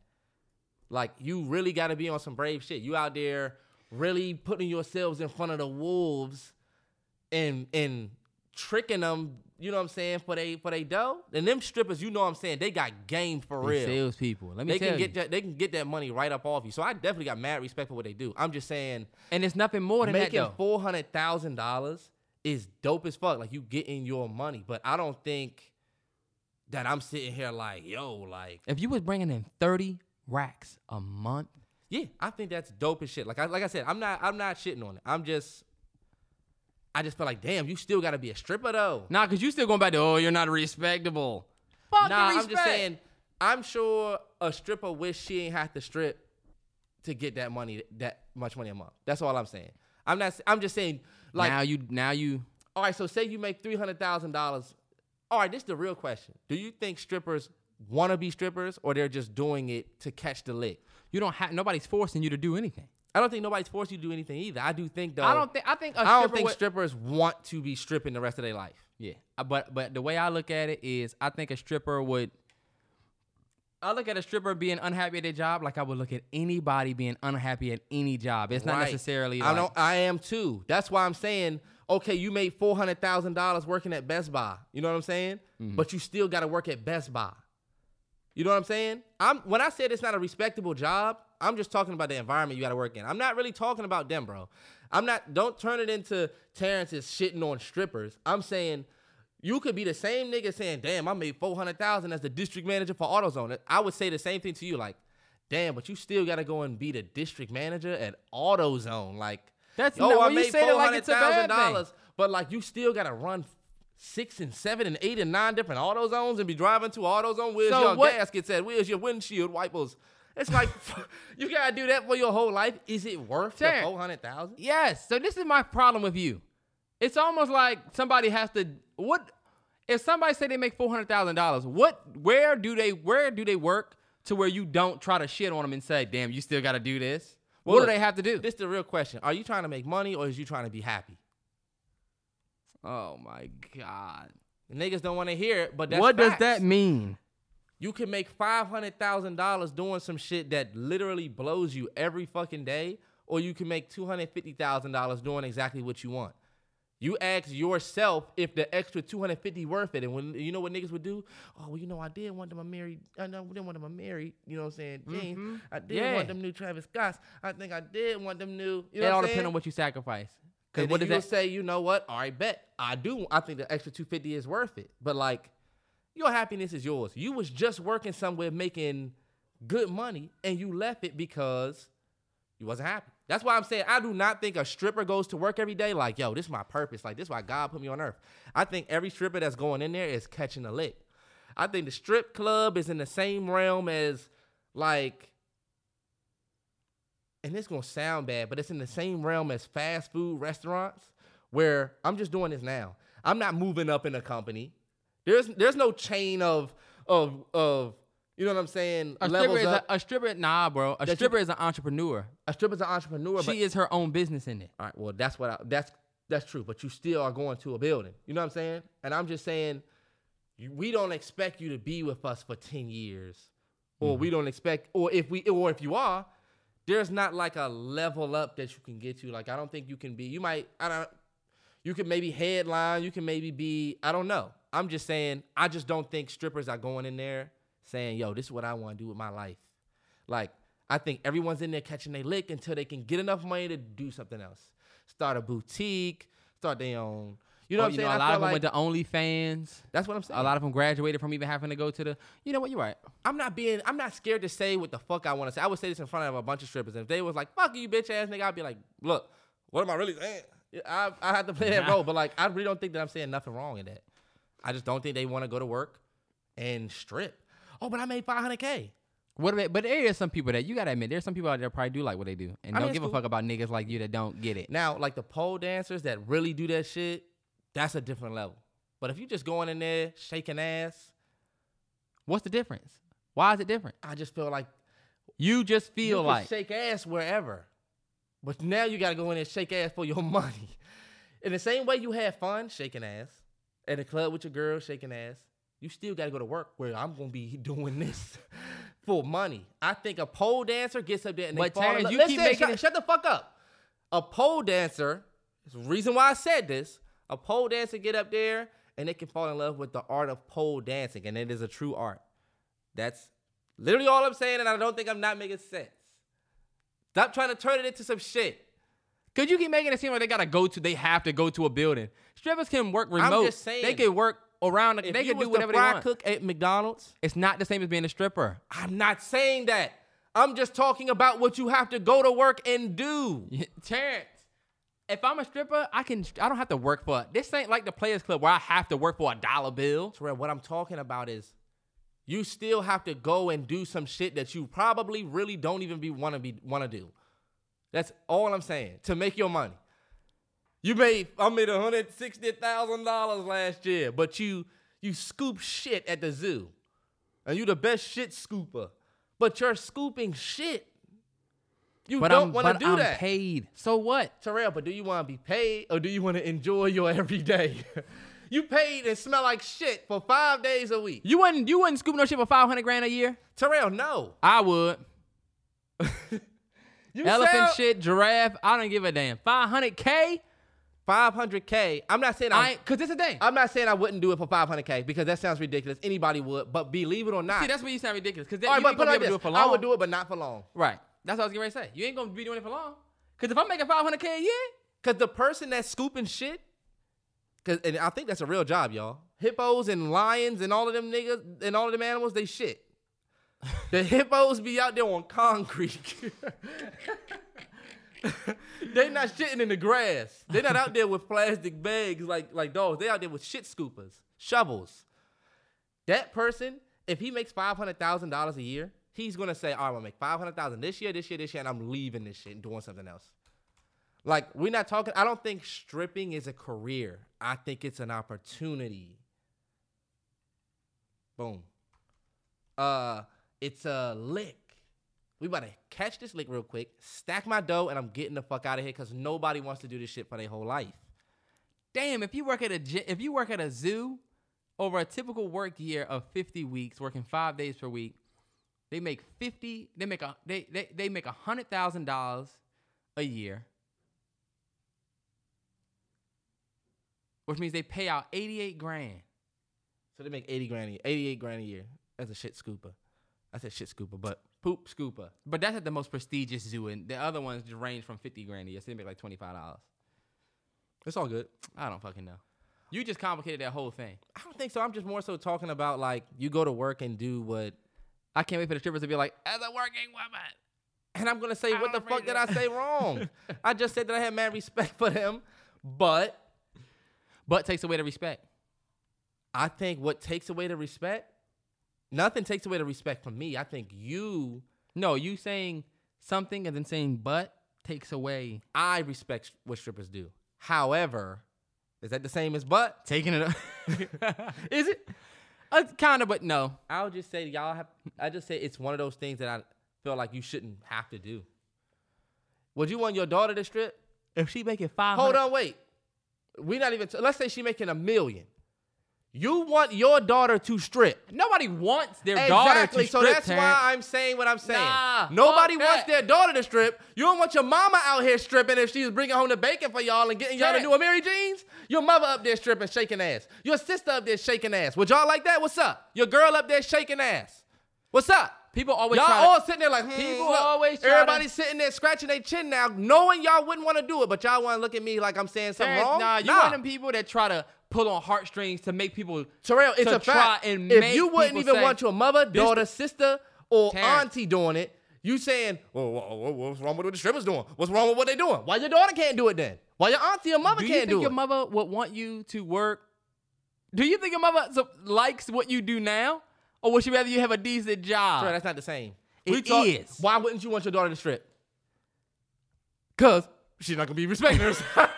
Like you really got to be on some brave shit. You out there really putting yourselves in front of the wolves, and and tricking them. You know what I'm saying for they for they dough. And them strippers, you know what I'm saying, they got game for they real. salespeople. Let me They tell can you. get that. They can get that money right up off you. So I definitely got mad respect for what they do. I'm just saying, and it's nothing more than making four hundred thousand dollars is dope as fuck. Like you getting your money, but I don't think that I'm sitting here like, yo, like, If you was bringing in 30 racks a month, yeah, I think that's dope as shit. Like I like I said, I'm not I'm not shitting on it. I'm just I just feel like, damn, you still gotta be a stripper though. nah, cause you still going back to oh, you're not respectable. Fuck Nah, the I'm just saying, I'm sure a stripper wish she ain't have to strip to get that money, that much money a month. That's all I'm saying. I'm not. I'm just saying, like, now you, now you, all right. So say you make three hundred thousand dollars. All right, this is the real question. Do you think strippers want to be strippers, or they're just doing it to catch the lick? you don't have nobody's forcing you to do anything. I don't think nobody's forced you to do anything either. I do think though. I don't think. I think a I don't think would- strippers want to be stripping the rest of their life. Yeah, uh, but but the way I look at it is, I think a stripper would. I look at a stripper being unhappy at their job like I would look at anybody being unhappy at any job. It's not Right. necessarily. I like- know. I am too. That's why I'm saying, okay, you made four hundred thousand dollars working at Best Buy. You know what I'm saying? Mm-hmm. But you still got to work at Best Buy. You know what I'm saying? I'm when I said it's not a respectable job, I'm just talking about the environment you got to work in. I'm not really talking about them, bro. I'm not. Don't turn it into Terrence is shitting on strippers. I'm saying. You could be the same nigga saying, "Damn, I made four hundred thousand as the district manager for AutoZone." I would say the same thing to you, like, "Damn, but you still got to go and be the district manager at AutoZone." Like, That's yo, not- I made four like it's a bad thousand dollars, but like you still got to run six and seven and eight and nine different AutoZones and be driving to AutoZone. Where's So your what- gaskets at? Where's your windshield wipers? It's like you gotta do that for your whole life. Is it worth the Terrence, four hundred thousand? Yes. So this is my problem with you. It's almost like somebody has to what if somebody say they make four hundred thousand dollars, what where do they where do they work to where you don't try to shit on them and say, damn, you still gotta do this? what Look, do they have to do? This is the real question. Are you trying to make money or is you trying to be happy? oh my God. The niggas don't want to hear it, but that's what does that mean? You can make five hundred thousand dollars doing some shit that literally blows you every fucking day, or you can make two hundred fifty thousand dollars doing exactly what you want. You ask yourself if the extra two hundred fifty worth it, and when you know what niggas would do, oh well, you know I did want them a married, I know didn't want them a married, you know what I'm saying, James, mm-hmm. I did Yeah. want them new Travis Scotts, I think I did want them new, you It all depends on what you sacrifice. Because what does you that say, you know what? All right, bet I do. I think the extra two fifty is worth it. But like, your happiness is yours. You was just working somewhere making good money, and you left it because you wasn't happy. That's why I'm saying I do not think a stripper goes to work every day like, yo, this is my purpose. Like this is why God put me on earth. I think every stripper that's going in there is catching a lick. I think the strip club is in the same realm as like and it's gonna sound bad, but it's in the same realm as fast food restaurants where I'm just doing this now. I'm not moving up in a company. There's there's no chain of of of you know what I'm saying? a stripper is a, a stripper nah bro. A you- stripper is an entrepreneur. A stripper is an entrepreneur, but She is her own business in it. all right, well that's what I, that's that's true, but you still are going to a building. You know what I'm saying? And I'm just saying we don't expect you to be with us for 10 years. Or mm-hmm. we don't expect or if we or if you are, there's not like a level up that you can get to. Like I don't think you can be. You might I don't you can maybe headline, you can maybe be I don't know. I'm just saying I just don't think strippers are going in there saying, "Yo, this is what I want to do with my life." Like I think everyone's in there catching their lick until they can get enough money to do something else. Start a boutique, start their own. You know Oh, what I'm saying? a I lot of them like- went to OnlyFans. that's what I'm saying. A lot of them graduated from even having to go to the. You know what? You're right. I'm not being, I'm not scared to say what the fuck I want to say. I would say this in front of a bunch of strippers. And if they was like, fuck you, bitch ass nigga, I'd be like, look, what am I really saying? I, I have to play that role. But like, I really don't think that I'm saying nothing wrong in that. I just don't think they want to go to work and strip. Oh, but I made 500K. What about, but there is some people that you gotta admit, there's some people out there probably do like what they do and I don't it's give a cool. fuck about niggas like you that don't get it. Now, like the pole dancers that really do that shit, that's a different level. But if you just going in there shaking ass, What's the difference? Why is it different? I just feel like You just feel can like shake ass wherever. But now you gotta go in and shake ass for your money. In the same way you had fun shaking ass at a club with your girl shaking ass, you still gotta go to work where I'm gonna be doing this for money. I think a pole dancer gets up there and But they fall in love. you Listen, keep making shut, it- shut the fuck up. A pole dancer, the reason why I said this, a pole dancer get up there and they can fall in love with the art of pole dancing, and it is a true art. That's literally all I'm saying, and I don't think I'm not making sense. Stop trying to turn it into some shit. Cause you keep making it seem like they gotta go to, they have to go to a building. Strippers can work remote. just saying. They can work around. The, they can do the whatever they fry want. cook at McDonald's, It's not the same as being a stripper. I'm not saying that. I'm just talking about what you have to go to work and do. Terrence, if I'm a stripper, I can. I don't have to work for. This ain't like the Players Club where I have to work for a dollar bill. Terrell, what I'm talking about is you still have to go and do some shit that you probably really don't even be want to be want to do. That's all I'm saying to make your money. You made I made hundred sixty thousand dollars last year, but you you scoop shit at the zoo, and you the best shit scooper, but you're scooping shit. You But don't want to do I'm that. paid. So what? Terrell, but do you want to be paid or do you want to enjoy your everyday? You paid and smell like shit for five days a week. You wouldn't. You wouldn't scoop no shit for five hundred grand a year. Terrell, no. I would. You Elephant sound- shit, giraffe. I don't give a damn. Five hundred k. 500k. I'm not saying I I. ain't. Cause this a thing. I'm not saying I wouldn't do it for 500k because that sounds ridiculous. Anybody would, but believe it or not, See, that's where you sound ridiculous. Cause that, all right, but ain't put it be like do it for long. I would do it, but not for long. Right. That's what I was getting ready to say. You ain't gonna be doing it for long. Cause if I'm making five hundred k a year, Cause the person that's scooping shit, cause and I think that's a real job, y'all. Hippos and lions and all of them niggas and all of them animals, they shit. The hippos be out there on concrete. they not shitting in the grass. They not out there with plastic bags like like dogs. They out there with shit scoopers, shovels. That person, if he makes five hundred thousand dollars a year, he's gonna say, "All right, I'm gonna make five hundred thousand this year, this year, this year, and I'm leaving this shit and doing something else." Like we're not talking. I don't think stripping is a career. I think it's an opportunity. Boom. Uh, it's a lick. We about to catch this lick real quick, stack my dough, and I'm getting the fuck out of here because nobody wants to do this shit for their whole life. damn. If you work at a if you work at a zoo, over a typical work year of fifty weeks, working five days per week, they make fifty. They make a they they, they make a hundred thousand dollars a year, which means they pay out eighty eight grand. So they make 80 grand a year, 88 grand a year as a shit scooper. I said shit scooper, but poop scooper. But that's at the most prestigious zoo, and the other ones just range from fifty grand a year. So they make like twenty five dollars. It's all good. I don't fucking know. You just complicated that whole thing. I don't think so. I'm just more so talking about like you go to work and do what I can't wait for the strippers to be like, as a working woman. And I'm gonna say, I what the fuck did. I say wrong? I just said that I had mad respect for them, but But takes away the respect. I think what takes away the respect, nothing takes away the respect from me. I think you, No, you saying something and then saying but takes away I respect what strippers do. However, is that the same as but? taking it. Is it? uh, kind of, but no. I'll just say y'all have. I just say it's one of those things that I feel like you shouldn't have to do. Would you want your daughter to strip? If she making five, Hold on, wait. We not even. T- let's say she making a million. You want your daughter to strip. Nobody wants their daughter to strip. Exactly. to so that's Terrence. why I'm saying what I'm saying. Nah, Nobody fuck wants that. their daughter to strip. You don't want your mama out here stripping if she's bringing home the bacon for y'all and getting y'all Terrence. do Mary Jeans. Your mother up there stripping, shaking ass. Your sister up there shaking ass. Would y'all like that? What's up? Your girl up there shaking ass. What's up? People always y'all try to- all sitting there like, hmm, People look, always try to- everybody's sitting there scratching their chin now, knowing y'all wouldn't want to do it, but y'all want to look at me like I'm saying something Terrence, wrong. Nah, you one of them people that try to pull on heartstrings to make people. Terrell, it's a try fact. and if you wouldn't even say, want your mother, daughter, sister, or Terrence. auntie doing it, you saying, well, wha- wha- what's wrong with what the strippers doing? What's wrong with what they doing? Why your daughter can't do it then? Why your auntie or mother Do can't think do you think your mother would want you to work? Do you think your mother likes what you do now, or would she rather you have a decent job? Terrell, that's not the same. It talk- is. Why wouldn't you want your daughter to strip? Cause she's not gonna be respecting herself.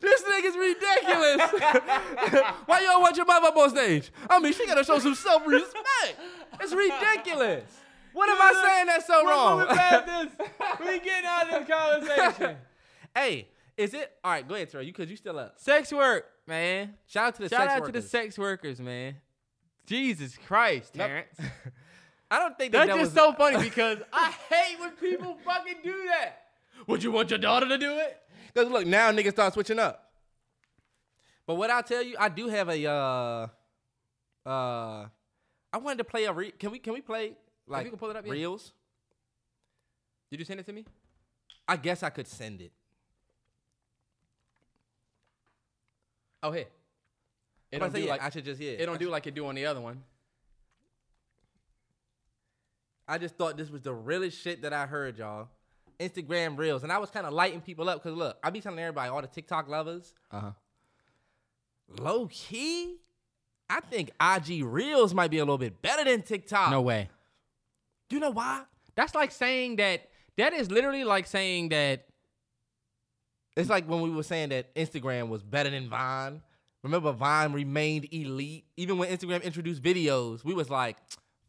this nigga's ridiculous. Why you don't want your mother up on stage? I mean, she gotta show some self-respect. It's ridiculous. What am I saying that's so wrong? we getting out of this conversation. hey, is it all right? Go ahead, Terrell. You cause you still up. sex work, man. Shout out to the Shout sex out workers. to the sex workers, man. Jesus Christ, Nope. Terrence. I don't think that That's that just so funny because I hate when people fucking do that. Would you want your daughter to do it? Cause look, now niggas start switching up. But what I'll tell you, I do have a uh uh I wanted to play a re- can we can we play like you can pull it up, yeah. reels? Did you send it to me? I guess I could send it. Oh, here. It don't about to say, do yeah, like I should just yeah. it don't do like it do on the other one. I just thought this was the realest shit that I heard, y'all. Instagram reels, and I was kind of lighting people up because look, I be telling everybody, all the TikTok lovers, Uh huh. low key, I think IG reels might be a little bit better than TikTok. No way. Do you know why? That's like saying that. That is literally like saying that. It's like when we were saying that Instagram was better than Vine. Remember, Vine remained elite even when Instagram introduced videos. We was like,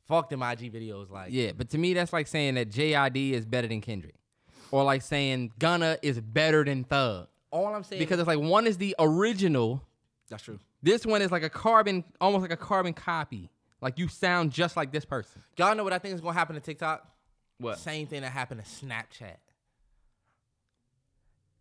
fuck them IG videos, like Yeah, but to me, that's like saying that JID is better than Kendrick, or like saying Gunna is better than Thug, all I'm saying because it's like one is the original. that's true. This one is like a carbon, almost like a carbon copy. Like you sound just like this person. Y'all know what I think is gonna happen to TikTok? What? Same thing that happened to Snapchat.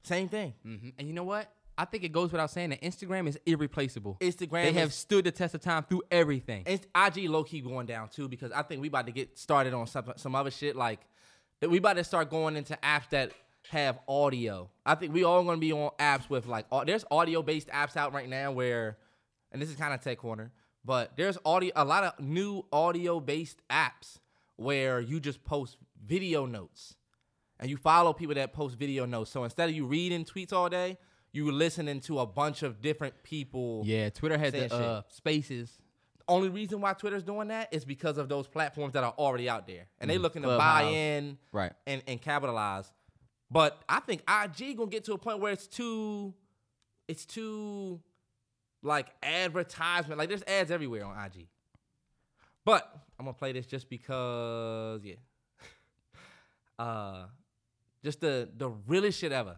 Same thing. hmm And you know what? I think it goes without saying that Instagram is irreplaceable. Instagram they have stood the test of time through everything. Inst- IG low key going down too because I think we about to get started on some some other shit like that. We about to start going into apps that have audio. I think we all gonna be on apps with like au- there's audio based apps out right now where, and this is kind of tech corner, but there's audio a lot of new audio based apps where you just post video notes and you follow people that post video notes. So instead of you reading tweets all day, you listening to a bunch of different people. yeah, Twitter has the uh, spaces. Only reason why Twitter's doing that is because of those platforms that are already out there, and they're looking to buy Mm-hmm. In Right. and, and capitalize. But I think IG gonna get to a point where it's too, it's too, like advertisement. Like there's ads everywhere on IG. But I'm gonna play this just because, yeah. uh, just the the realest shit ever.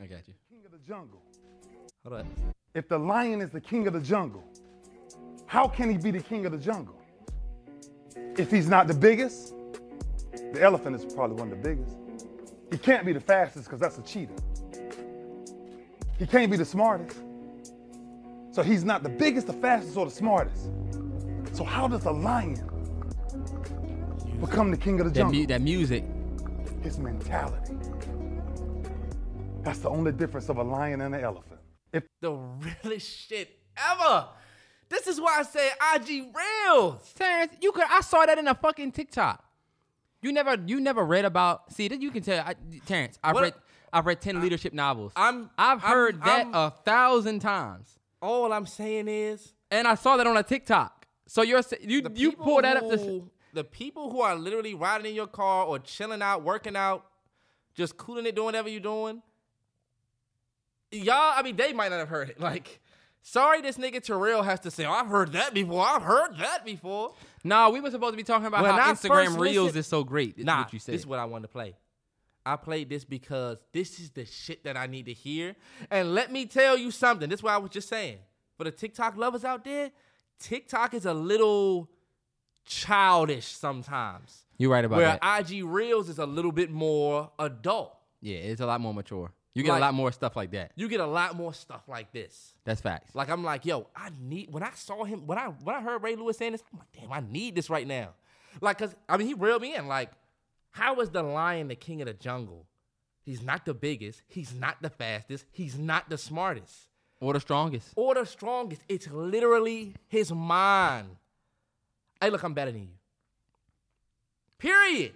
I got you. king of the jungle. Hold up. If the lion is the king of the jungle, how can he be the king of the jungle? If he's not the biggest, the elephant is probably one of the biggest. He can't be the fastest because that's a cheetah. He can't be the smartest. So he's not the biggest, the fastest, or the smartest. So how does a lion become the king of the That, jungle? mu- that music. His mentality. That's the only difference of a lion and an elephant. If The realest shit ever. This is why I say IG reels. Terrence, you could. I saw that in a fucking TikTok. You never, you never read about. See, that you can tell. I, Terrence, I've What- read, I've read ten leadership novels. I'm- I've I'm- heard that I'm- a thousand times, All I'm saying is and I saw that on a TikTok. So you're sa- you you people pull that up to. The people who are literally riding in your car or chilling out, working out, just cooling it, doing whatever you're doing. Y'all, I mean, they might not have heard it. Like, sorry, this nigga Terrell has to say, oh, I've heard that before. I've heard that before. No, we were supposed to be talking about When how I Instagram Reels listened- is so great. Is nah, what you said. this is what I wanted to play. I played this because this is the shit that I need to hear. And let me tell you something. This is what I was just saying. For the TikTok lovers out there, TikTok is a little childish sometimes. You're right about where that. IG Reels is a little bit more adult. yeah, it's a lot more mature. You get Like- a lot more stuff like that. You get a lot more stuff like this. That's facts. Like I'm like, yo, I need when I saw him when I when I heard Ray Lewis saying this, I'm like, damn, I need this right now. Like, cause I mean, he reeled me in. Like, how is the lion the king of the jungle? He's not the biggest. He's not the fastest. He's not the smartest or the strongest. or the strongest. It's literally his mind. Hey, look, I'm better than you. Period.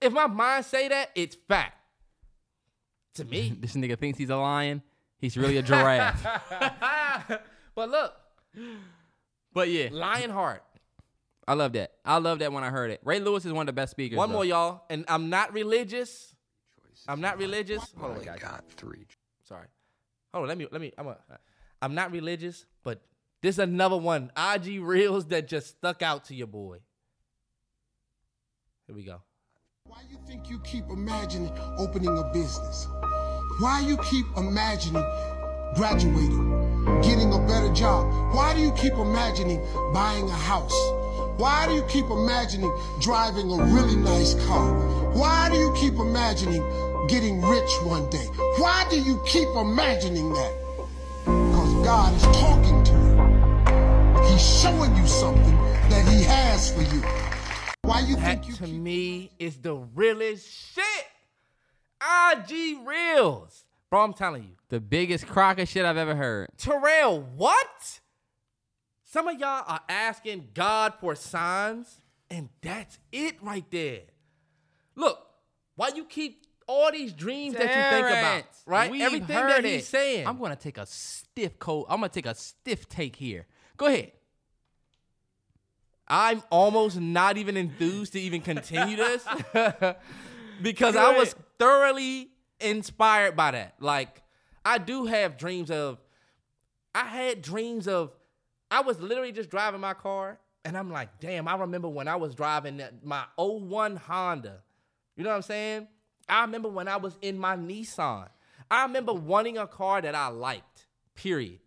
If my mind say that, it's fact. To me. This nigga thinks he's a lion. He's really a giraffe. but look, but yeah, Lionheart. I love that. I love that when I heard it. Ray Lewis is one of the best speakers. One though. more, y'all. And I'm not religious. I'm not religious. Hold on, wait. got three. Sorry. Hold on. Let me. Let me. I'm. A, I'm not religious, but this is another one. IG reels that just stuck out to your boy. Here we go. Why do you think you keep imagining opening a business? Why you keep imagining graduating, getting a better job? Why do you keep imagining buying a house? Why do you keep imagining driving a really nice car? Why do you keep imagining getting rich one day? Why do you keep imagining that? Because God is talking to you. He's showing you something that he has for you. Why you That think you to keep me is the realest shit. IG reels. Bro, I'm telling you. The biggest crock of shit I've ever heard. Terrell, what? Some of y'all are asking God for signs, and that's it right there. Look, why you keep all these dreams that you think about, right? we've Everything heard that it. he's saying. I'm gonna take a stiff coat. I'm gonna take a stiff take here. Go ahead. I'm almost not even enthused to even continue this because I was thoroughly inspired by that. Like, I do have dreams of, I had dreams of, I was literally just driving my car and I'm like, damn, I remember when I was driving that, my 01 Honda. You know what I'm saying? I remember when I was in my Nissan. I remember wanting a car that I liked, period.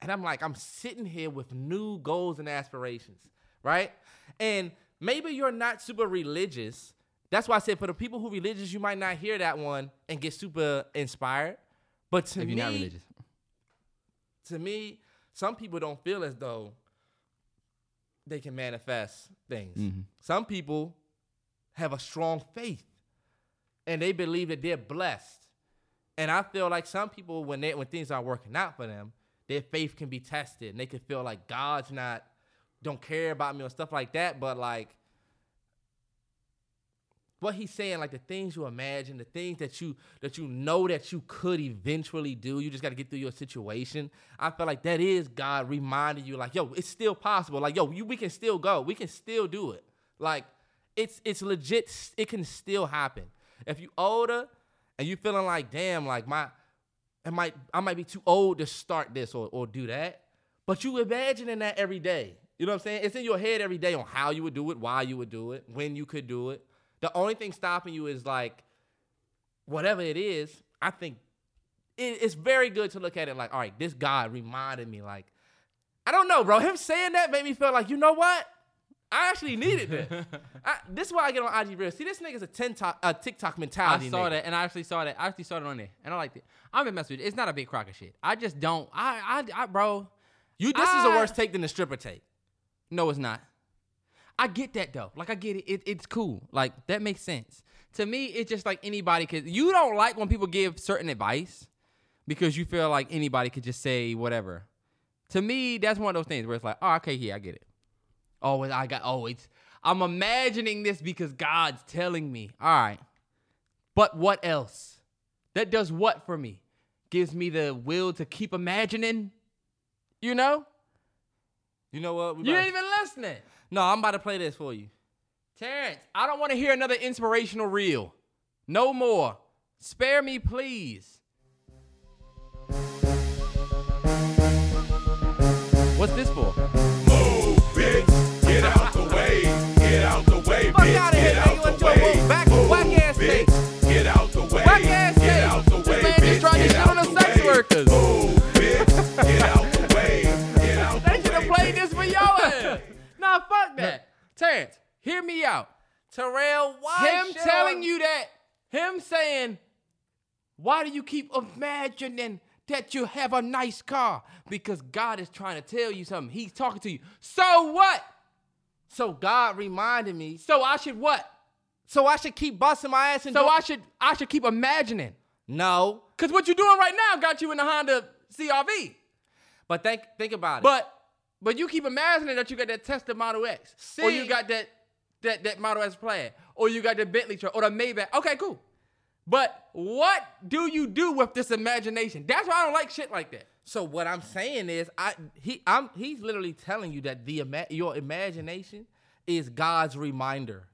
And I'm like, I'm sitting here with new goals and aspirations, right? And maybe you're not super religious. That's why I said for the people who are religious, you might not hear that one and get super inspired. But to If me, you're not religious. to me, some people don't feel as though they can manifest things. Mm-hmm. Some people have a strong faith and they believe that they're blessed. And I feel like some people, when they when things aren't working out for them, their faith can be tested and they can feel like God's not don't care about me or stuff like that. But like what he's saying, like the things you imagine, the things that you that you know that you could eventually do, you just got to get through your situation. I feel like that is God reminding you, like, yo, it's still possible. Like, yo, you, we can still go, we can still do it. Like, it's it's legit. It can still happen. If you older and you feeling like, damn, like my, it might I might be too old to start this or or do that, but you imagining that every day. You know what I'm saying? It's in your head every day on how you would do it, why you would do it, when you could do it. The only thing stopping you is like, whatever it is. I think it, it's very good to look at it like, all right, this God reminded me. Like, I don't know, bro. Him saying that made me feel like, you know what? I actually needed this. I, this is why I get on IG real. See, this nigga's a, TikTok, a TikTok mentality. I saw nigga. that, and I actually saw that. I actually saw it on there, and I liked it. I'm a mess with it. It's not a big crock of shit. I just don't. I, I, I bro. You, this is a worse take than the stripper take. No, it's not. I get that though. Like I get it. it. It's cool. Like that makes sense. To me, it's just like anybody could. You don't like when people give certain advice because you feel like anybody could just say whatever. To me, that's one of those things where it's like, oh, okay, yeah, I get it. Oh, I got. Oh, it's. I'm imagining this because God's telling me. All right, but what else? That does what for me? Gives me the will to keep imagining. You know, You know what? We you ain't even listening. no, I'm about to play this for you. Terrence, I don't want to hear another inspirational reel. No more. Spare me, please. What's this for? Terrell, why Him telling you that, him saying, why do you keep imagining that you have a nice car? Because God is trying to tell you something. He's talking to you. So what? So God reminded me. So I should what? So I should keep busting my ass and So I should I should keep imagining. no. Cause what you're doing right now got you in the Honda CRV. But think think about it. But but you keep imagining that you got that Tesla Model X, or you got that that that Model S Plaid, or you got the Bentley truck, or the Maybach. Okay, cool. But what do you do with this imagination? That's why I don't like shit like that. So what I'm saying is, I he I'm he's literally telling you that the your imagination is God's reminder.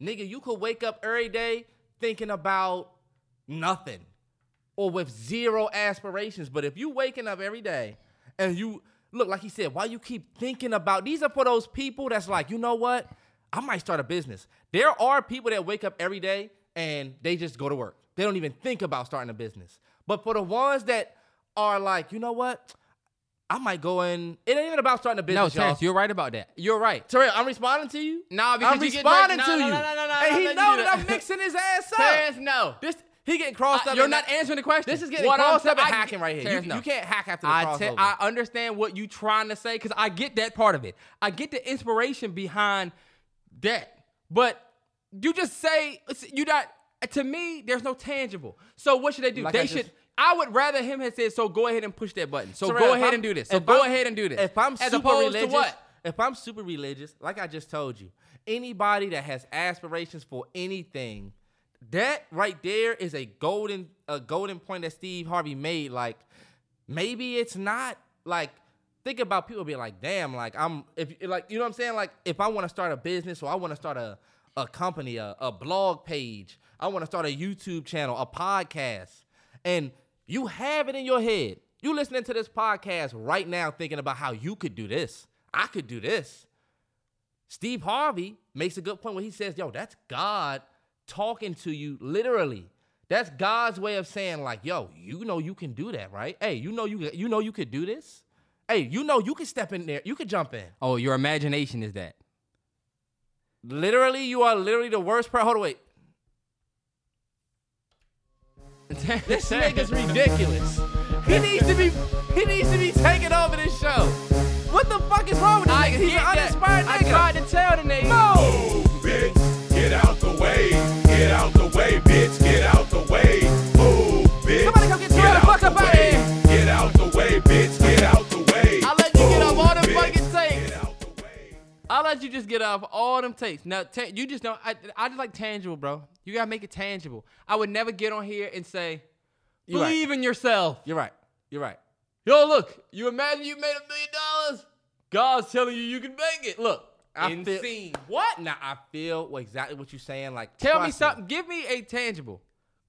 Nigga, you could wake up every day thinking about nothing or with zero aspirations. But if you waking up every day and you look like he said, why you keep thinking about these are for those people that's like, you know what? I might start a business. There are people that wake up every day and they just go to work. They don't even think about starting a business. But for the ones that are like, you know what? I might go in. It ain't even about starting a No, business, y'all. You're right about that. You're right. Terrell, I'm responding to you. Nah, because I'm you get responding to no, you. no, no, no, no, and he no, know that I'm mixing his ass up. Terrence, no. This he getting crossed I- up. you're not I- answering the question. This is getting What I'm crossed up and I hacking right here. Terrence, You, no. you can't hack after the I, crossover. te- I understand what you trying to say because I get that part of it. I get the inspiration behind that. But you just say you not To me, there's no tangible. So what should they do? Like they I should. just- I would rather him have said, "So go ahead and push that button." So Terrell, go ahead I'm- and do this. So go I'm- ahead and do this. If I'm As super religious, if I'm super religious, like I just told you, anybody that has aspirations for anything, that right there is a golden a golden point that Steve Harvey made. Like maybe it's not like think about people being like, damn, like I'm if like you know what I'm saying? Like if I want to start a business or I want to start a a company, a, a blog page, I want to start a YouTube channel, a podcast, and you have it in your head. You listening to this podcast right now thinking about how you could do this. I could do this. Steve Harvey makes a good point when he says, yo, that's God talking to you literally. That's God's way of saying, like, yo, you know you can do that, right? Hey, you know you you know you could do this. Hey, you know you can step in there, you can jump in. Oh, your imagination is that. Literally, you are literally the worst person. Hold on, wait. This nigga's ridiculous. He needs to be he needs to be taken over this show. What the fuck is wrong with this nigga? He's an uninspired I nigga. tried to tell the nigga. No. Move, bitch. Get out the way. Get out the way, bitch. Get out the way. Move, bitch. Somebody come get Terrell the fuck up the outta way. here. Get out the way, bitch. I'll let you just get off all them takes. Now, ta- you just don't. I, I just like tangible, bro. You gotta make it tangible. I would never get on here and say, You're right. believe in yourself. You're right. You're right. Yo, look, you imagine you made a million dollars? God's telling you you can make it. Look, I insane. feel what? Now I feel what- exactly what you're saying. Like, Tell me trust something. Give me a tangible.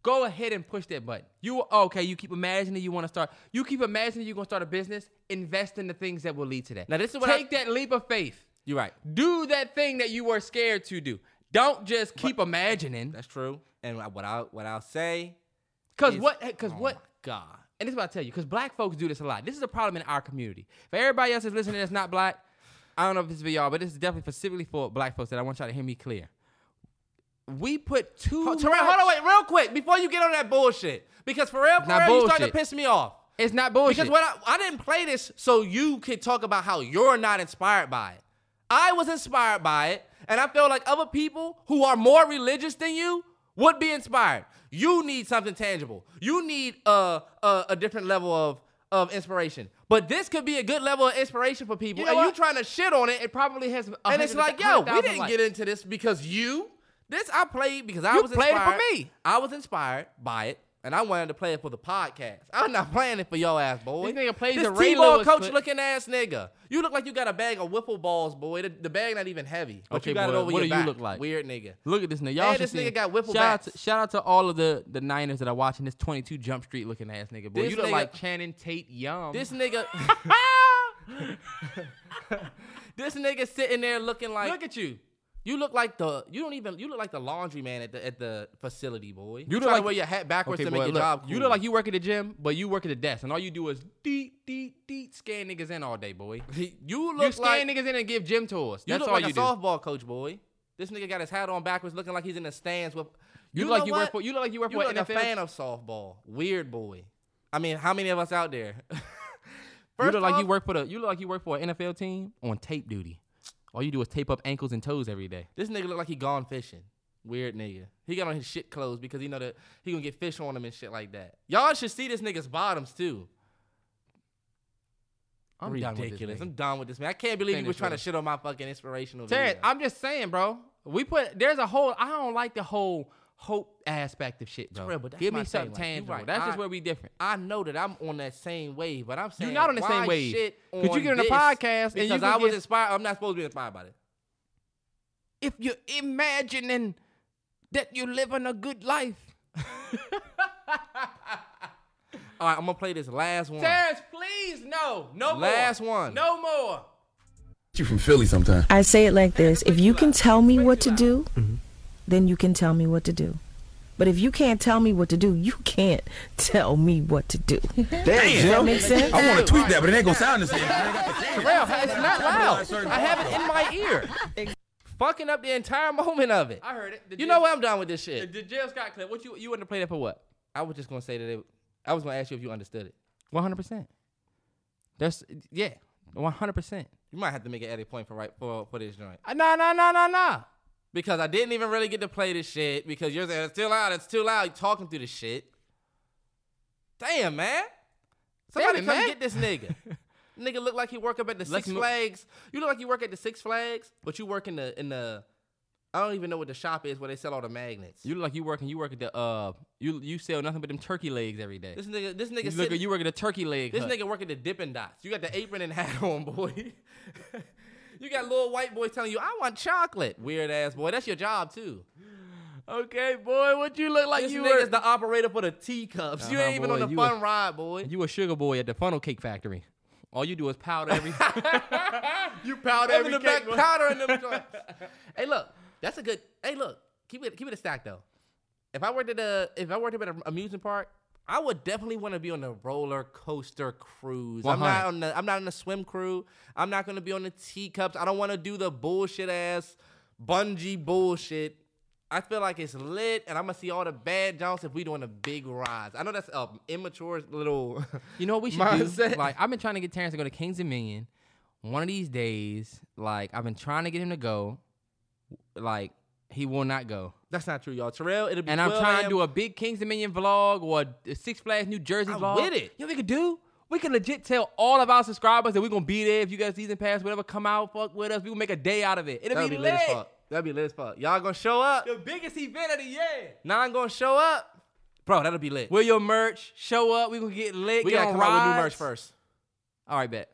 Go ahead and push that button. You okay? You keep imagining you want to start. You keep imagining you're gonna start a business. Invest in the things that will lead to that. Now, this is what I- take that leap of faith. You're right. Do that thing that you were scared to do. Don't just keep imagining. That's true. And what I what I'll say Cause what? Cause oh what? God. And this is what I tell you. Cause black folks do this a lot. This is a problem in our community. For everybody else that's listening that's not black, I don't know if this is for y'all, but this is definitely specifically for black folks that I want y'all to hear me clear. We put too Hold, Terrell, hold on, wait, real quick before you get on that bullshit. Because for real, for real, you starting to piss me off. It's not bullshit. Because what I, I didn't play this so you could talk about how you're not inspired by it. I was inspired by it, and I feel like other people who are more religious than you would be inspired. You need something tangible. You need a a, a different level of of inspiration. But this could be a good level of inspiration for people, You know and you what? trying to shit on it. it probably has. and it's like, yo, we didn't likes. get into this because you. This I played because I You was played it for me. I was inspired by it, and I wanted to play it for the podcast. I'm not playing it for your ass, boy. This nigga plays this a Ray T-ball Lewis coach clip. looking ass nigga. You look like you got a bag of wiffle balls, boy. The, the bag not even heavy, but Okay, you got boy, it over what your do you look like? Weird nigga. Look at this nigga. Y'all And this see nigga got whipple shout Out to, shout out to all of the the Niners that are watching this 22 Jump Street looking ass nigga. Boy, This you look nigga- like Channing Tatum. This nigga. this nigga sitting there looking like. look at you. You look like the you don't even you look like the laundry man at the at the facility, boy. You, look trying like- wear your hat backwards Okay, to make boy, your look, job. You look like you work at the gym, but you work at the desk, and all you do is deep, deep, deep scan niggas in all day, boy. you You look scan like niggas in and give gym tours. That's you look all like you a do. softball coach, boy. This nigga got his hat on backwards, looking like he's in the stands with. You, know look like you what? work for. You look like you work You for look an a NFL. fan of softball. Weird boy. I mean, how many of us out there? you look like you work for the. You look like you work for an NFL team on tape duty. All you do is tape up ankles and toes every day. This nigga look like he gone fishing. Weird nigga. He got on his shit clothes because he know that he gonna get fish on him and shit like that. Y'all should see this nigga's bottoms too. I'm done ridiculous. nigga. I'm done with this man. I can't believe you Finish was trying to shit on my fucking inspirational Terrence, video. I'm just saying, bro. We put there's a whole. I don't like the whole hope aspect of shit, bro. Terrell, but that's Give me something like, you tangible. right. That's just where we different. I know that I'm on that same wave, but I'm saying You're not on the why same wave. shit 'Cause you on get on a podcast and because can I was get- inspired. I'm not supposed to be inspired by it. If you're imagining that you're living a good life, All right, I'm gonna play this last one. Terrence, please, no, no more. Last one. no more. You from Philly sometime. I say it like this if you can tell me what to do, mm-hmm. Then you can tell me what to do. But if you can't tell me what to do, you can't tell me what to do. Damn, Does that make sense? I want to tweet that, but it ain't gonna sound the same. Terrell, it's not loud. I have it in my ear. Fucking up the entire moment of it. I heard it. The You Jill- know what? I'm done with this shit. the Jill Scott clip. What you you wouldn't have played that for what? I was just gonna say that it, I was gonna ask you if you understood it. One hundred percent. That's yeah, one hundred percent. You might have to make an edit point for right for for this joint. Nah, nah, nah, nah, nah. Because I didn't even really get to play this shit because you're saying it's too loud, it's too loud. You talking through the shit. Damn, man. Somebody Damn come man. get this nigga. nigga look like he work up at the Let's Six mo- Flags. You look like you work at the Six Flags, but you work in the in the. I don't even know what the shop is where they sell all the magnets. You look like you working. You work at the uh. You you sell nothing but them turkey legs every day. This nigga, this nigga, you look sitting- you work at the turkey leg. This hut. nigga work at the Dippin' Dots. You got the apron and hat on, boy. you got little white boys telling you, "I want chocolate." Weird ass boy. That's your job too. Okay, boy, what you look like this you nigga's were? the operator for the teacups. You Uh-huh, ain't even boy, on the fun a- ride, boy. You a sugar boy at the funnel cake factory. All you do is powder every. you powder every the back cake. boy. powder in them joints. hey, look, that's a good. Hey, look, keep it keep it a stack though. If I worked at a if I worked at an amusement park, I would definitely want to be on the roller coaster cruise. I'm 100. not on the I'm not on the swim crew. I'm not gonna be on the teacups. I don't want to do the bullshit ass bungee bullshit. I feel like it's lit, and I'm gonna see all the bad jumps if we doing the big rides. I know that's a immature little. You know what we should mindset. do? Like I've been trying to get Terrence to go to Kings Dominion. One of these days, like I've been trying to get him to go. Like he will not go. That's not true, y'all. Terrell, it'll be. And I'm trying to do a big Kings Dominion vlog or a Six Flags New Jersey I'm vlog. with it. You know we could do? We can legit tell all of our subscribers that we're gonna be there if you guys season pass, whatever, come out, fuck with us. We will make a day out of it. It'll That'll be, be lit. lit as fuck. That'll be lit as fuck. Y'all gonna show up? The biggest event of the year. Nine gonna show up? Bro, that'll be lit. Will your merch, show up. We gonna get lit. We get gotta come out with new rides. merch first. All right, bet.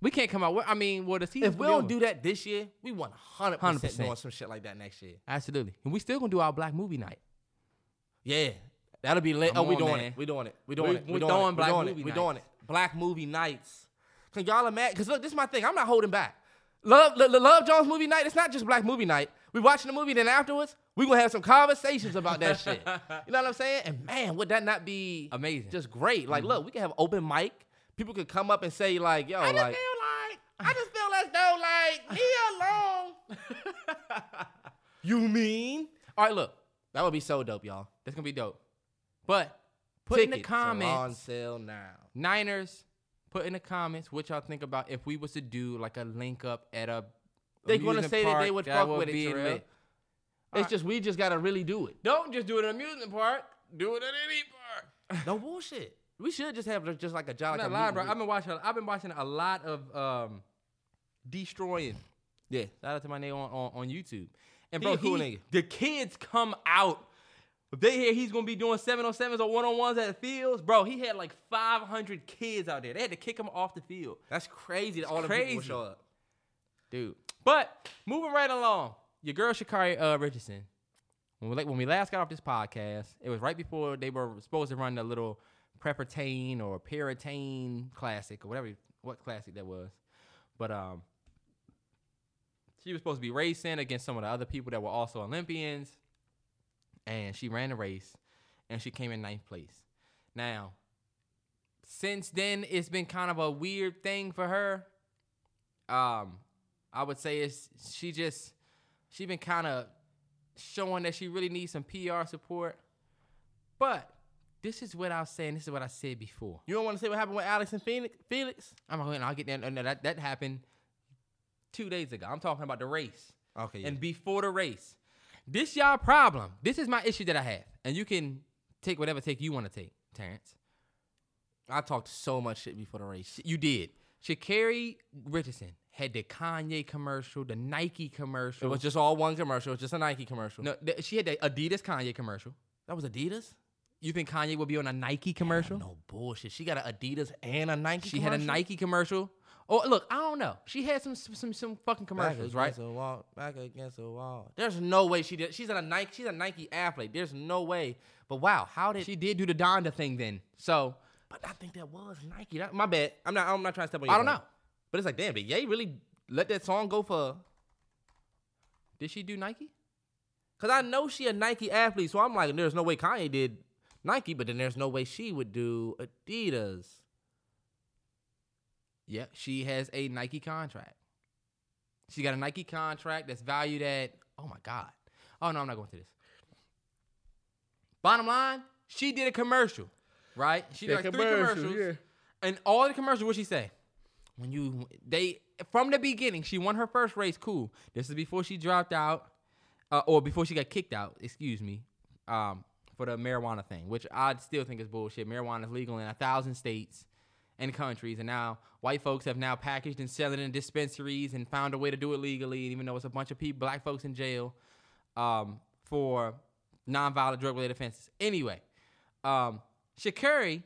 We can't come out. with- I mean, well, the season. If we don't do that this year, we 100% 100%. doing some shit like that next year. absolutely, and we still gonna do our Black Movie Night. Yeah. That'll be lit. Come oh, we on, doing man. it. We doing it. We doing We- it. we We doing throwing it. Black we doing movie it. We doing it. Black movie nights. Can y'all imagine? Because look, this is my thing. I'm not holding back. Love, Lo- Lo- Love Jones movie night. It's not just Black movie night. We watching the movie, then afterwards we gonna have some conversations about that shit. You know what I'm saying? And man, would that not be Amazing. Just great. Like, mm-hmm. look, we can have open mic. People could come up and say like, "Yo, I just like, feel like I just feel as though like leave alone." you mean? All right, look, That would be so dope, y'all. that's gonna be dope. But put in the are on sale now. Niners. Put in the comments what y'all think about if we was to do like a link up at a. They gonna say that they park would fuck with it, Terrell. It's Alright. just we just gotta really do it. Don't just do it at an amusement park. Do it at any park. No bullshit. We should just have just like a job. Like not a lying, meet bro. I've been watching. I've been watching a lot of um, destroying. yeah. Shout out to my nigga on, on, on YouTube. And bro, a cool he- nigga. the kids come out. If they hear he's gonna be doing seven on sevens or one on ones at the fields, bro, he had like 500 kids out there. They had to kick him off the field, That's crazy that all the people show up. dude. But moving right along, your girl Sha'Carri uh, Richardson. When we, like, when we last got off this podcast, it was right before they were supposed to run the little Preppertane or Paratane Classic or whatever what classic that was. But um, she was supposed to be racing against some of the other people that were also Olympians, and she ran the race, and she came in ninth place. Now, since then, it's been kind of a weird thing for her. Um, I would say it's she just she been kind of showing that she really needs some PR support. But this is what I was saying. This is what I said before. You don't want to say what happened with Alex and Phoenix, Felix? I'm going. I'll get there. No, no, that that happened two days ago. I'm talking about the race Okay. and before the race. This y'all problem. This is my issue that I have, and you can take whatever take you want to take, Terrence. I talked so much shit before the race. You did. Sha'Carri Richardson had the Kanye commercial, the Nike commercial. It was just all one commercial. It was just a Nike commercial. no. th- she had the Adidas Kanye commercial. that was Adidas. You think Kanye would be on a Nike commercial? No bullshit. She got an Adidas and a Nike. She had a? Nike commercial. Oh, look, I don't know. She had some some some fucking Back commercials, right? against the wall, back against the wall. There's no way she did. She's a Nike. She's a Nike athlete. There's no way. But wow, how did? She did do the Donda thing then. So but I think that was Nike. That, my bad. I'm not. I'm not trying to step on. Your I don't point. know. But it's like, damn, did Ye really let that song go for? did she do Nike? Cause I know she a Nike athlete, so I'm like, there's no way Kanye did Nike, but then there's no way she would do Adidas. Yeah, she has a Nike contract. She got a Nike contract that's valued at oh my god. Oh no, I'm not going to this. Bottom line, she did a commercial, right? She did like three commercial, commercials, yeah. and all the commercials. What she say? When you they from the beginning, she won her first race. Cool. This is before she dropped out. uh, or before she got kicked out, excuse me, um, for the marijuana thing, which I still think is bullshit. Marijuana is legal in a thousand states and countries, and now white folks have now packaged and selling in dispensaries and found a way to do it legally, and even though it's a bunch of people, black folks in jail, um, for nonviolent drug-related offenses. Anyway, um, Sha'Carri,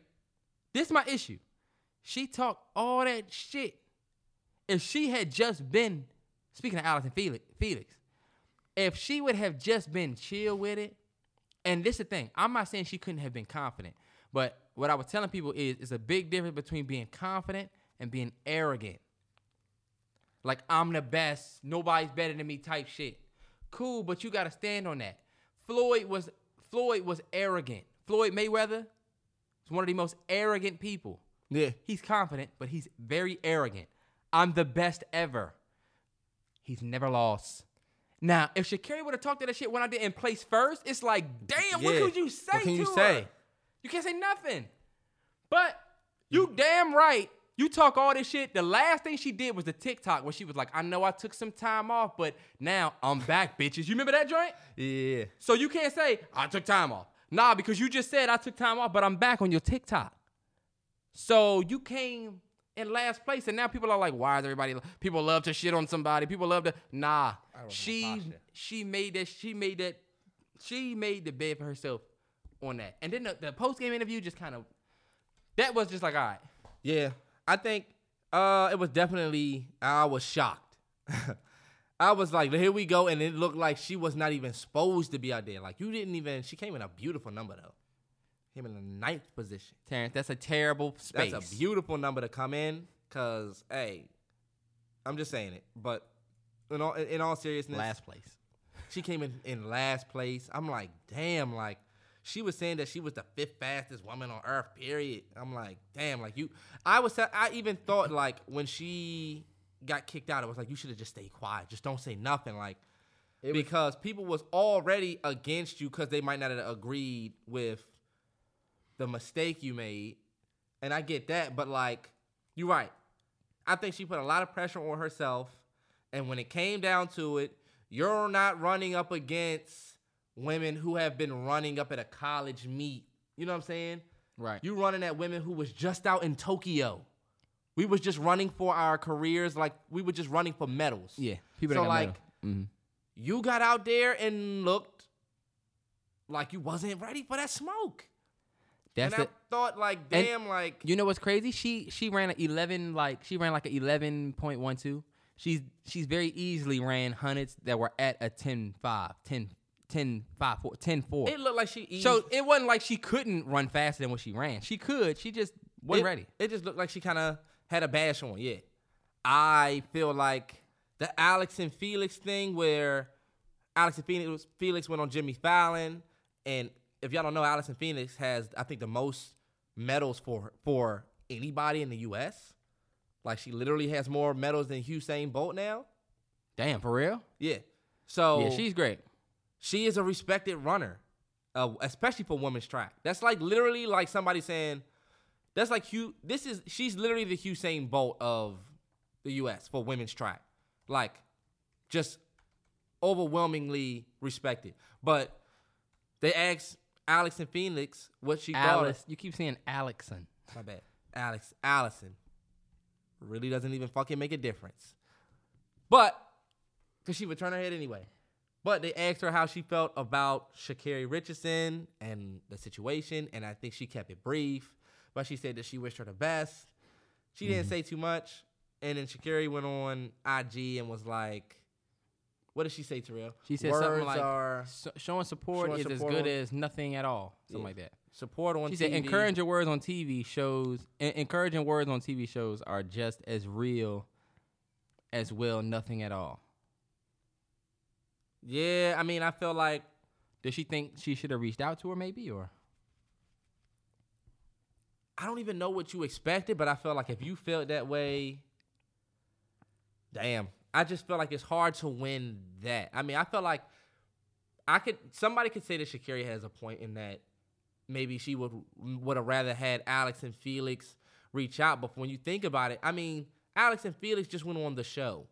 this is my issue. She talked all that shit. If she had just been, speaking of Allyson Felix, Felix, if she would have just been chill with it, and this is the thing, I'm not saying she couldn't have been confident, but what I was telling people is, it's a big difference between being confident and being arrogant. Like I'm the best, nobody's better than me type shit. Cool, but you gotta stand on that. Floyd was Floyd was arrogant. Floyd Mayweather is one of the most arrogant people. Yeah. He's confident, but he's very arrogant. I'm the best ever. He's never lost. Now, if Sha'Carri would have talked to that shit when I did in place first, it's like, damn, what could you say What can to you her? say? You can't say nothing. But you damn right. You talk all this shit. The last thing she did was the TikTok where she was like, I know I took some time off, but now I'm back, bitches. You remember that joint? Yeah. So you can't say, I took time off. Nah, because you just said I took time off, but I'm back on your TikTok. So you came in last place, and now people are like, why is everybody people love to shit on somebody? People love to nah. She she made that she made that she made the bed for herself on that. And then the, the post game interview just kind of that was just like, all right. Yeah, I think uh, it was definitely. I was shocked. I was like, here we go, and it looked like she was not even supposed to be out there. Like you didn't even. She came in a beautiful number though. Came in the ninth position. Terrence, that's a terrible space. That's a beautiful number to come in. Cause hey, I'm just saying it. But in all in all seriousness, last place. she came in in last place. I'm like, damn, like she was saying that she was the fifth fastest woman on earth. Period. I'm like, damn, like you. I was. I even thought like when she got kicked out, it was like you should have just stayed quiet. Just don't say nothing. Like because people was already against you because they might not have agreed with the mistake you made, and I get that. But like, you're right. I think she put a lot of pressure on herself, and when it came down to it, you're not running up against women who have been running up at a college meet. You know what I'm saying? Right. You running at women who was just out in Tokyo. We was just running for our careers, like we were just running for medals. Yeah. People so like. Mhm. you got out there and looked like you wasn't ready for that smoke. That's and the, I thought like, damn, like You know what's crazy? She she ran an eleven like she ran like an eleven point one two. She's she's very easily ran hundreds that were at a 10 5, 10, 10 5, 4, 10 4. it looked like she eased, so it wasn't like she couldn't run faster than what she ran. She could. She just wasn't it, ready. It just looked like she kind of had a bash on. Yeah, I feel like the Alex and Felix thing where Alex and Felix, Felix went on Jimmy Fallon, and if y'all don't know, Allison Phoenix has I think the most medals for for anybody in the U.S. Like she literally has more medals than Usain Bolt now. Damn, for real? Yeah. So yeah, she's great. she is a respected runner, uh, especially for women's track. That's like literally like somebody saying, that's like Hugh. This is she's literally the Usain Bolt of the U.S. for women's track. Like, just overwhelmingly respected. But they asked Alex and Phoenix what she. Alice, you keep saying Alexson. My bad. Alex Allison really doesn't even fucking make a difference. But because she would turn her head anyway. But they asked her how she felt about Sha'Carri Richardson and the situation, and I think she kept it brief. But she said that she wished her the best. She didn't mm-hmm. say too much, and then Sha'Carri went on IG and was like, "What did she say, Terrell? She said Words something like are showing support showing is support as good on- as nothing at all. Something Yeah. like that. support on She TV. said encouraging words on TV shows en- encouraging words on TV shows are just as real as well nothing at all. Yeah, I mean, I feel like Does she think she should have reached out to her maybe or I don't even know what you expected, but I felt like if you felt that way, damn. I just feel like it's hard to win that. I mean, I felt like I could somebody could say that Sha'Carri has a point in that maybe she would would have rather had Alex and Felix reach out. But when you think about it, I mean, Alex and Felix just went on the show.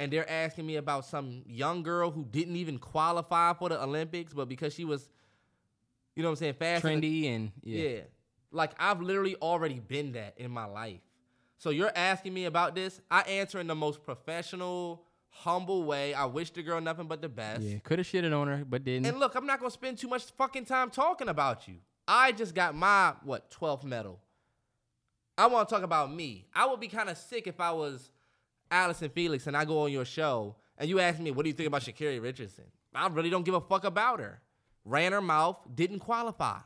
and they're asking me about some young girl who didn't even qualify for the Olympics, but because she was, you know what I'm saying, fast and- Trendy and yeah. yeah. Like I've literally already been that in my life. So you're asking me about this. I answer in the most professional, humble way. I wish the girl nothing but the best. Yeah, could have shitted on her, but didn't. And look, I'm not gonna spend too much fucking time talking about you. I just got my what 12th medal. I want to talk about me. I would be kind of sick if I was Allyson Felix and I go on your show and you ask me, "What do you think about Sha'Carri Richardson?" I really don't give a fuck about her. Ran her mouth, didn't qualify.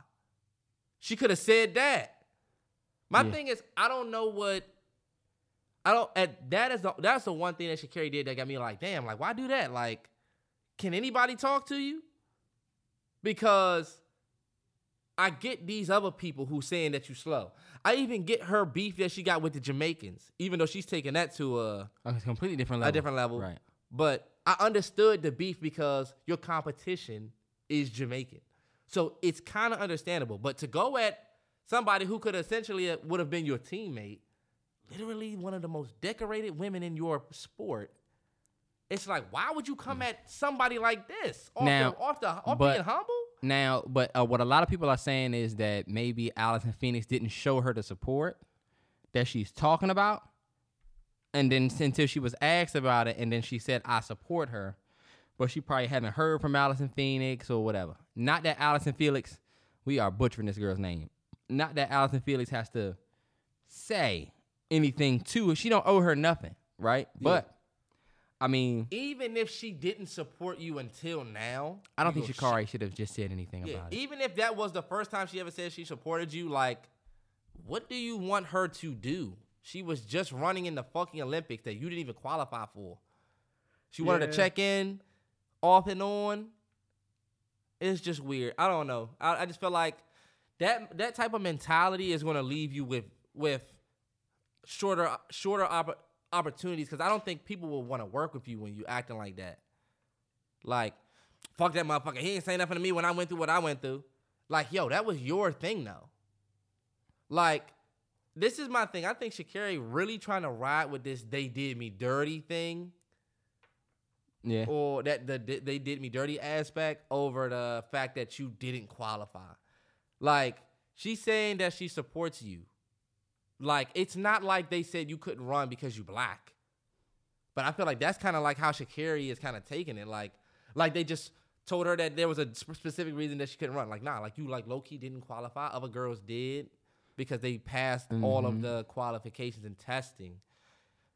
She could have said that. My Yeah. thing is, I don't know what. I don't. At, that is the that's the one thing that Sha'Carri did that got me like, damn, like why do that? Like, can anybody talk to you? Because I get these other people who saying that you slow. I even get her beef that she got with the Jamaicans, even though she's taking that to a a completely different level. a different level. Right. But I understood the beef because your competition is Jamaican. So it's kind of understandable. But to go at somebody who could essentially uh, would have been your teammate, literally one of the most decorated women in your sport, it's like, why would you come at somebody like this? Off Now, the, off the off but- being humble? Now, but uh, what a lot of people are saying is that maybe Allison Phoenix didn't show her the support that she's talking about, and then until she was asked about it, and then she said, "I support her," but she probably haven't heard from Allison Phoenix or whatever. Not that Allyson Felix, we are butchering this girl's name. Not that Allyson Felix has to say anything to. She don't owe her nothing, right? But I mean, Even if she didn't support you until now, I don't think Sha'Carri should have just said anything Yeah, about it. even if that was the first time she ever said she supported you, like, what do you want her to do? She was just running in the fucking Olympics that you didn't even qualify for. She wanted to check in off and on. It's just weird. I don't know. I, I just feel like that that type of mentality is going to leave you with with shorter shorter oppor- opportunities because I don't think people will want to work with you when you acting like that. Like, fuck that motherfucker. He ain't saying nothing to me when I went through what I went through. Like, yo, that was your thing though. Like, this is my thing. I think Sha'Carri really trying to ride with this "they did me dirty" thing, Yeah. or that the they did me dirty aspect over the fact that you didn't qualify. Like, she's saying that she supports you. Like, it's not like they said you couldn't run because you black. But I feel like that's kind of like how Sha'Carri is kind of taking it. Like, like they just told her that there was a sp- specific reason that she couldn't run. Like, nah, like you like low key didn't qualify. Other girls did because they passed all of mm-hmm. the qualifications and testing.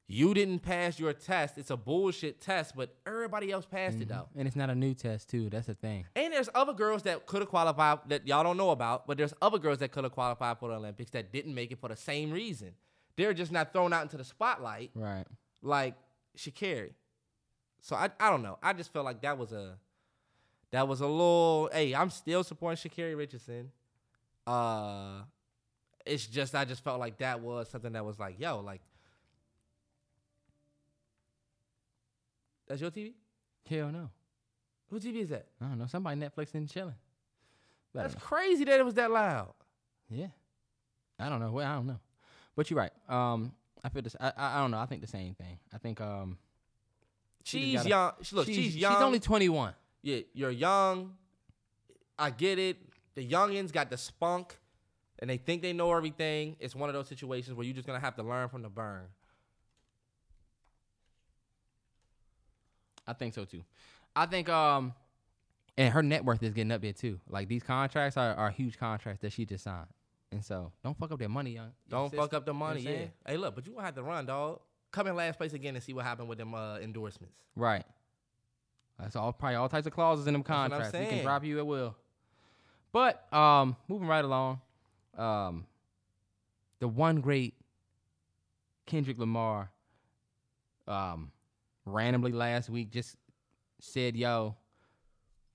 You didn't pass your test. It's a bullshit test, but everybody else passed it though. And it's not a new test too. That's the thing. And there's other girls that could have qualified that y'all don't know about, but there's other girls that could have qualified for the Olympics that didn't make it for the same reason. They're just not thrown out into the spotlight Right. like Sha'Carri. So I I don't know. I just felt like that was a that was a little. Hey, I'm still supporting Sha'Carri Richardson. Uh, it's just I just felt like that was something that was like, yo, like that's your TV. Hell no. Who TV is that? I don't know. Somebody Netflix and chilling. But That's crazy that it was that loud. Yeah. I don't know. Well, I don't know. But you're right. Um, I feel this. I, I I don't know. I think the same thing. I think um. she she's gotta- young. She- Look, she's, young. She's only 21. yeah, you're young. I get it. The youngins got the spunk, and they think they know everything. It's one of those situations where you're just gonna have to learn from the burn. I think so too. I think um, and her net worth is getting up there too. Like these contracts are, are huge contracts that she just signed, and so don't fuck up that money, young. Don't fuck up the you know what money. Yeah. Hey, look, but you gonna have to run, dog. Come in last place again and see what happened with them uh, endorsements. Right. That's all probably all types of clauses in them contracts. We can drop you at will. But um, moving right along, um, the one great Kendrick Lamar, um, randomly last week just said, "Yo,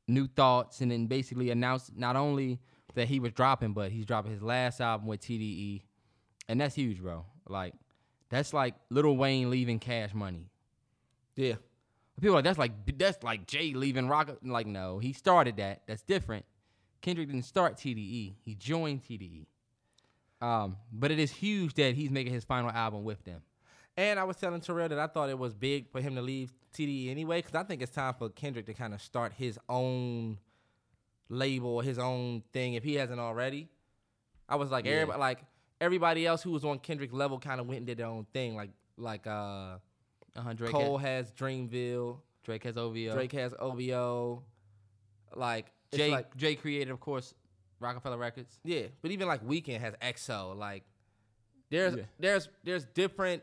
new thoughts," and then basically announced not only that he was dropping, but he's dropping his last album with TDE, and that's huge, bro. Like, that's like Lil Wayne leaving Cash Money. Yeah. People are like that's like that's like Jay leaving Roc. Like no, he started that. That's different. Kendrick didn't start TDE. He joined TDE. Um, but it is huge that he's making his final album with them. And I was telling Terrell that I thought it was big for him to leave TDE anyway, because I think it's time for Kendrick to kind of start his own label, his own thing, if he hasn't already. I was like, Yeah. everybody, like everybody else who was on Kendrick level kind of went and did their own thing. Like, like uh, Uh-huh, Drake, Cole has, has Dreamville, Drake has OVO. Drake has OVO. Like, Jay, like, Jay created, of course, Roc-A-Fella Records. yeah, but even like Weeknd has XO. Like, there's Yeah. there's there's different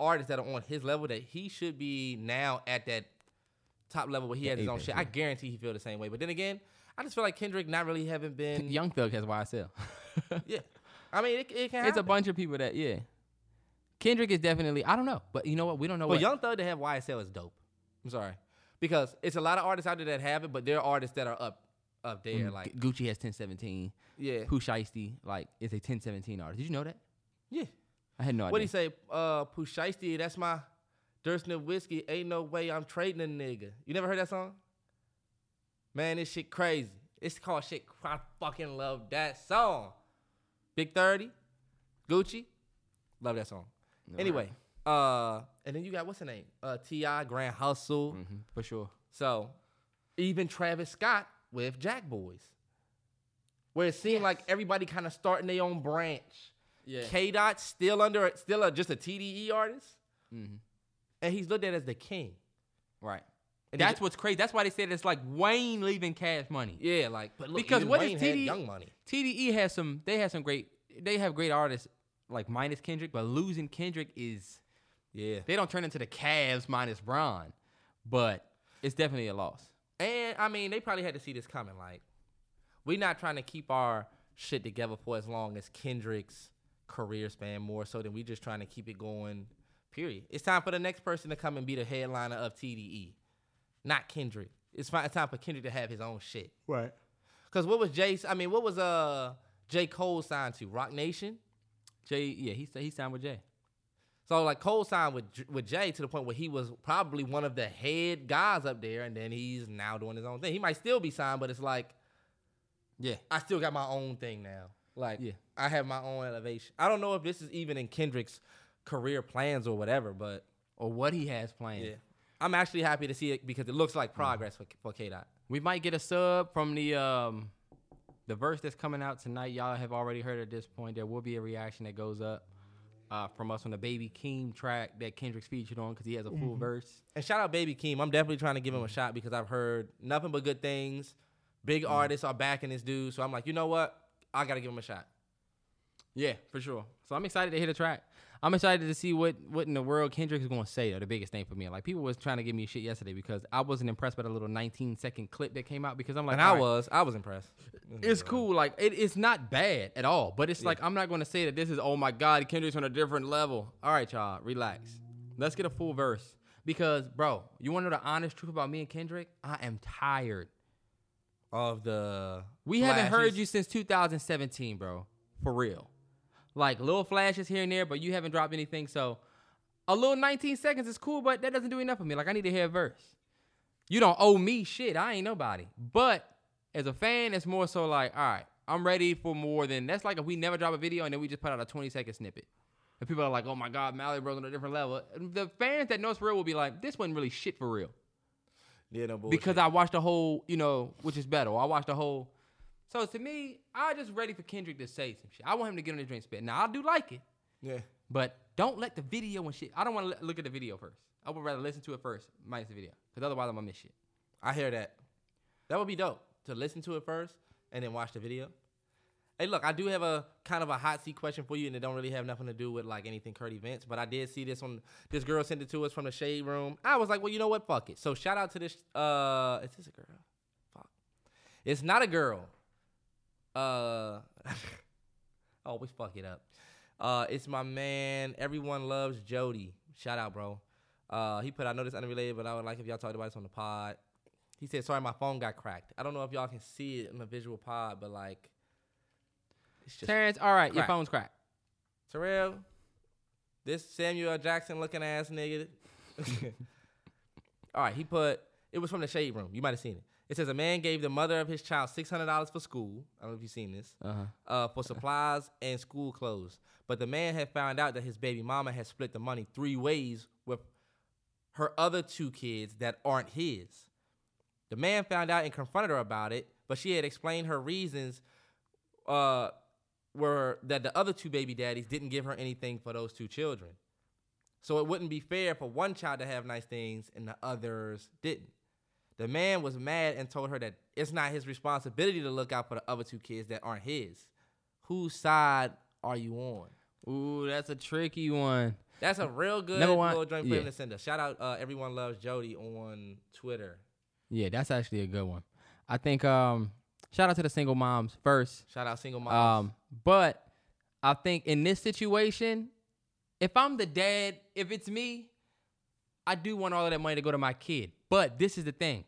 artists that are on his level that he should be now at that top level where he has his own shit. I guarantee he feel the same way. But then again, I just feel like Kendrick not really haven't been. Young Thug has YSL. yeah, I mean it, it can. it's a bunch of people that, yeah. Kendrick is definitely, I don't know. But you know what? We don't know But what. Young Thug to have YSL is dope. I'm sorry, because it's a lot of artists out there that have it, but there are artists that are up up there. Mm, Like, Gucci has 1017. yeah, Pooh Shiesty, like, is a 1017 artist. Did you know that? yeah. I had no idea. What do you say? Uh, Pooh that's my Durston whiskey. Ain't no way I'm trading a nigga. You never heard that song? Man, this shit crazy. It's called shit. I fucking love that song. Big 30, Gucci, love that song. anyway, uh, and then you got what's the name? Uh, T.I., Grand Hustle. hmm for sure. So even Travis Scott with Jack Boys, where it seemed like everybody kind of starting their own branch. Yeah. K Dot still under still a, just a TDE artist, Mhm. and he's looked at as the king. Right. And That's what's crazy. That's why they said it's like Wayne leaving Cash Money. yeah, like but look, because what Wayne is TDE? Young Money? TDE has some. They have some great. They have great artists like minus Kendrick, but losing Kendrick is Yeah, they don't turn into the Cavs minus Bron, but it's definitely a loss. and I mean they probably had to see this coming. Like we're not trying to keep our shit together for as long as Kendrick's career span, more so than we just trying to keep it going. Period. It's time for the next person to come and be the headliner of TDE, not Kendrick. It's, fi- it's time for Kendrick to have his own shit. Right. Cause what was Jay? I mean, what was uh J Cole signed to? Roc Nation. Jay, yeah, he he signed with Jay. So like Cole signed with with Jay to the point where he was probably one of the head guys up there, and then he's now doing his own thing. He might still be signed, but it's like Yeah. I still got my own thing now. Like Yeah. I have my own elevation. I don't know if this is even in Kendrick's career plans or whatever, but Or what he has planned. yeah, I'm actually happy to see it because it looks like progress for for K Dot. We might get a sub from the um the verse that's coming out tonight. Y'all have already heard at this point. There will be a reaction that goes up uh, from us on the Baby Keem track that Kendrick's featured on because he has a full verse. And shout out Baby Keem. I'm definitely trying to give him a shot because I've heard nothing but good things. Big artists are backing this dude, so I'm like, you know what? I gotta give him a shot. Yeah, for sure. So I'm excited to hit a track. I'm excited to see what what in the world Kendrick is going to say. Though the biggest thing for me, like people was trying to give me shit yesterday because I wasn't impressed by the little 19 second clip that came out because I'm like, and I right, was, I was impressed. It's cool. Like it, it's not bad at all. But it's like I'm not going to say that this is oh my god, Kendrick's on a different level. All right, y'all, relax. Let's get a full verse because, bro, you want to know the honest truth about me and Kendrick? I am tired. Of the We haven't heard you since 2017, bro. For real. Like little flashes here and there, but you haven't dropped anything. So a little 19 seconds is cool, but that doesn't do enough for me. Like I need to hear a verse. You don't owe me shit. I ain't nobody. But as a fan, it's more so like, all right, I'm ready for more than that's like if we never drop a video and then we just put out a 20 second snippet. And people are like, oh my God, Mally Bros on a different level. The fans that know it's real will be like, this wasn't really shit for real Yeah, no bullshit. because I watched the whole, you know, which is better. I watched the whole. So to me, I just ready for Kendrick to say some shit. I want him to get on the drink spit. Now I do like it, yeah, but don't let the video and shit. I don't want to look at the video first. I would rather listen to it first, minus the video, because otherwise I'm gonna miss shit. I hear that. That would be dope to listen to it first and then watch the video. Hey, look, I do have a kind of a hot seat question for you, and it don't really have nothing to do with like anything Kurt events. But I did see this one. This girl sent it to us from the shade room. I was like, well, you know what? Fuck it. So shout out to this. Uh, is this a girl? Fuck. It's not a girl. Uh, I always fuck it up. Uh, it's my man. Everyone loves Jody. Shout out, bro. Uh, he put, I know this unrelated, but I would like if y'all talked about this on the pod. He said, sorry, my phone got cracked. I don't know if y'all can see it in the visual pod, but like, it's just Terrence, all right, your crack. phone's cracked. Terrell, this Samuel Jackson looking ass nigga. All right, he put it was from the shade room. You might have seen it. It says a man gave the mother of his child six hundred dollars for school. I don't know if you've seen this. Uh-huh. Uh, for supplies and school clothes. But the man had found out that his baby mama had split the money three ways with her other two kids that aren't his. The man found out and confronted her about it, but she had explained her reasons uh, were that the other two baby daddies didn't give her anything for those two children. So it wouldn't be fair for one child to have nice things and the others didn't. The man was mad and told her that it's not his responsibility to look out for the other two kids that aren't his. Whose side are you on? Ooh, that's a tricky one. That's a real good Number one- little joint yeah. to send us. Shout out uh, everyone loves Jody on Twitter. Yeah, that's actually a good one. I think um shout out to the single moms first. Shout out single moms. Um, but I think in this situation, if I'm the dad, if it's me, I do want all of that money to go to my kid. But this is the thing.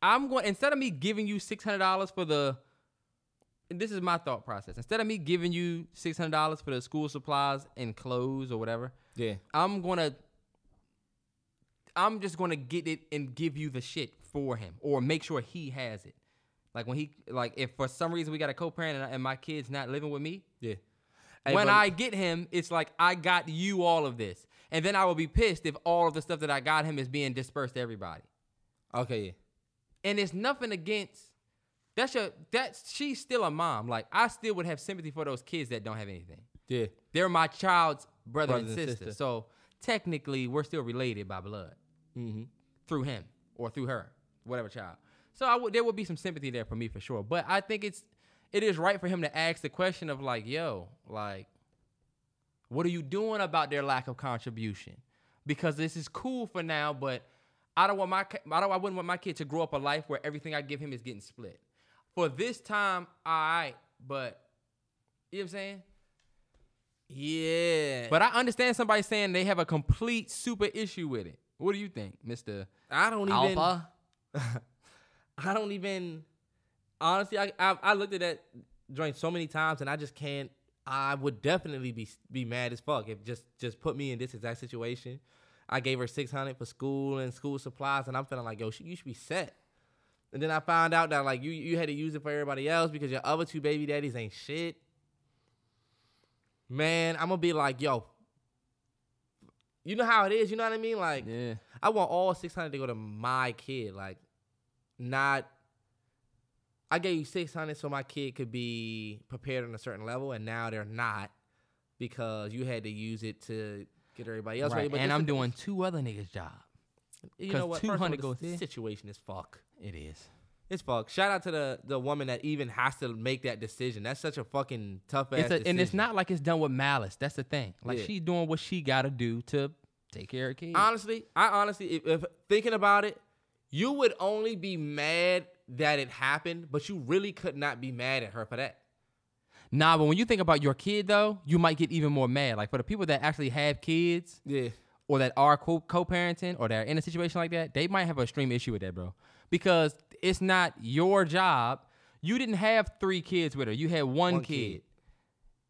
I'm going instead of me giving you six hundred dollars for the this is my thought process. Instead of me giving you six hundred dollars for the school supplies and clothes or whatever, yeah. I'm gonna I'm just gonna get it and give you the shit for him or make sure he has it. Like when he like if for some reason we got a co-parent and, and my kid's not living with me, Yeah. Hey, when but- I get him, it's like I got you all of this. And then I will be pissed if all of the stuff that I got him is being dispersed to everybody. Okay, yeah. And it's nothing against that's your that's she's still a mom. Like I still would have sympathy for those kids that don't have anything. Yeah. They're my child's brother Brothers and and sister. sister. So technically we're still related by blood. Mm-hmm. Through him or through her, whatever child. So I would there would be some sympathy there for me for sure. But I think it's it is right for him to ask the question of like, yo, like, what are you doing about their lack of contribution? Because this is cool for now, but I don't want my I don't I wouldn't want my kid to grow up a life where everything I give him is getting split. For this time, all right, but you know what I'm saying? Yeah. But I understand somebody saying they have a complete super issue with it. What do you think, Mister I don't even Alpha? I don't even honestly I, I I looked at that joint so many times and I just can't I would definitely be be mad as fuck if just just put me in this exact situation. I gave her 600 for school and school supplies and I'm feeling like yo she, you should be set. And then I found out that like you you had to use it for everybody else because your other two baby daddies ain't shit. Man, I'm gonna be like, yo, you know how it is, you know what I mean? Like Yeah. I want all 600 to go to my kid, like not I gave you 600 so my kid could be prepared on a certain level and now they're not because you had to use it to get everybody else ready. Right. But And I'm doing two other niggas' job. you know what? First of all, 200 the goes there. situation is fuck. It is. It's fuck. Shout out to the the woman that even has to make that decision. That's such a fucking tough ass It's a, decision. and it's not like it's done with malice. That's the thing. Like Yeah. she's doing what she got to do to take care of kids. honestly, I honestly, if, if thinking about it, you would only be mad that it happened, but you really could not be mad at her for that. Nah, but when you think about your kid though, you might get even more mad. Like for the people that actually have kids, Yeah. or that are co- co-parenting, or that are in a situation like that, they might have a extreme issue with that, bro. Because it's not your job. You didn't have three kids with her. You had one, One kid. kid.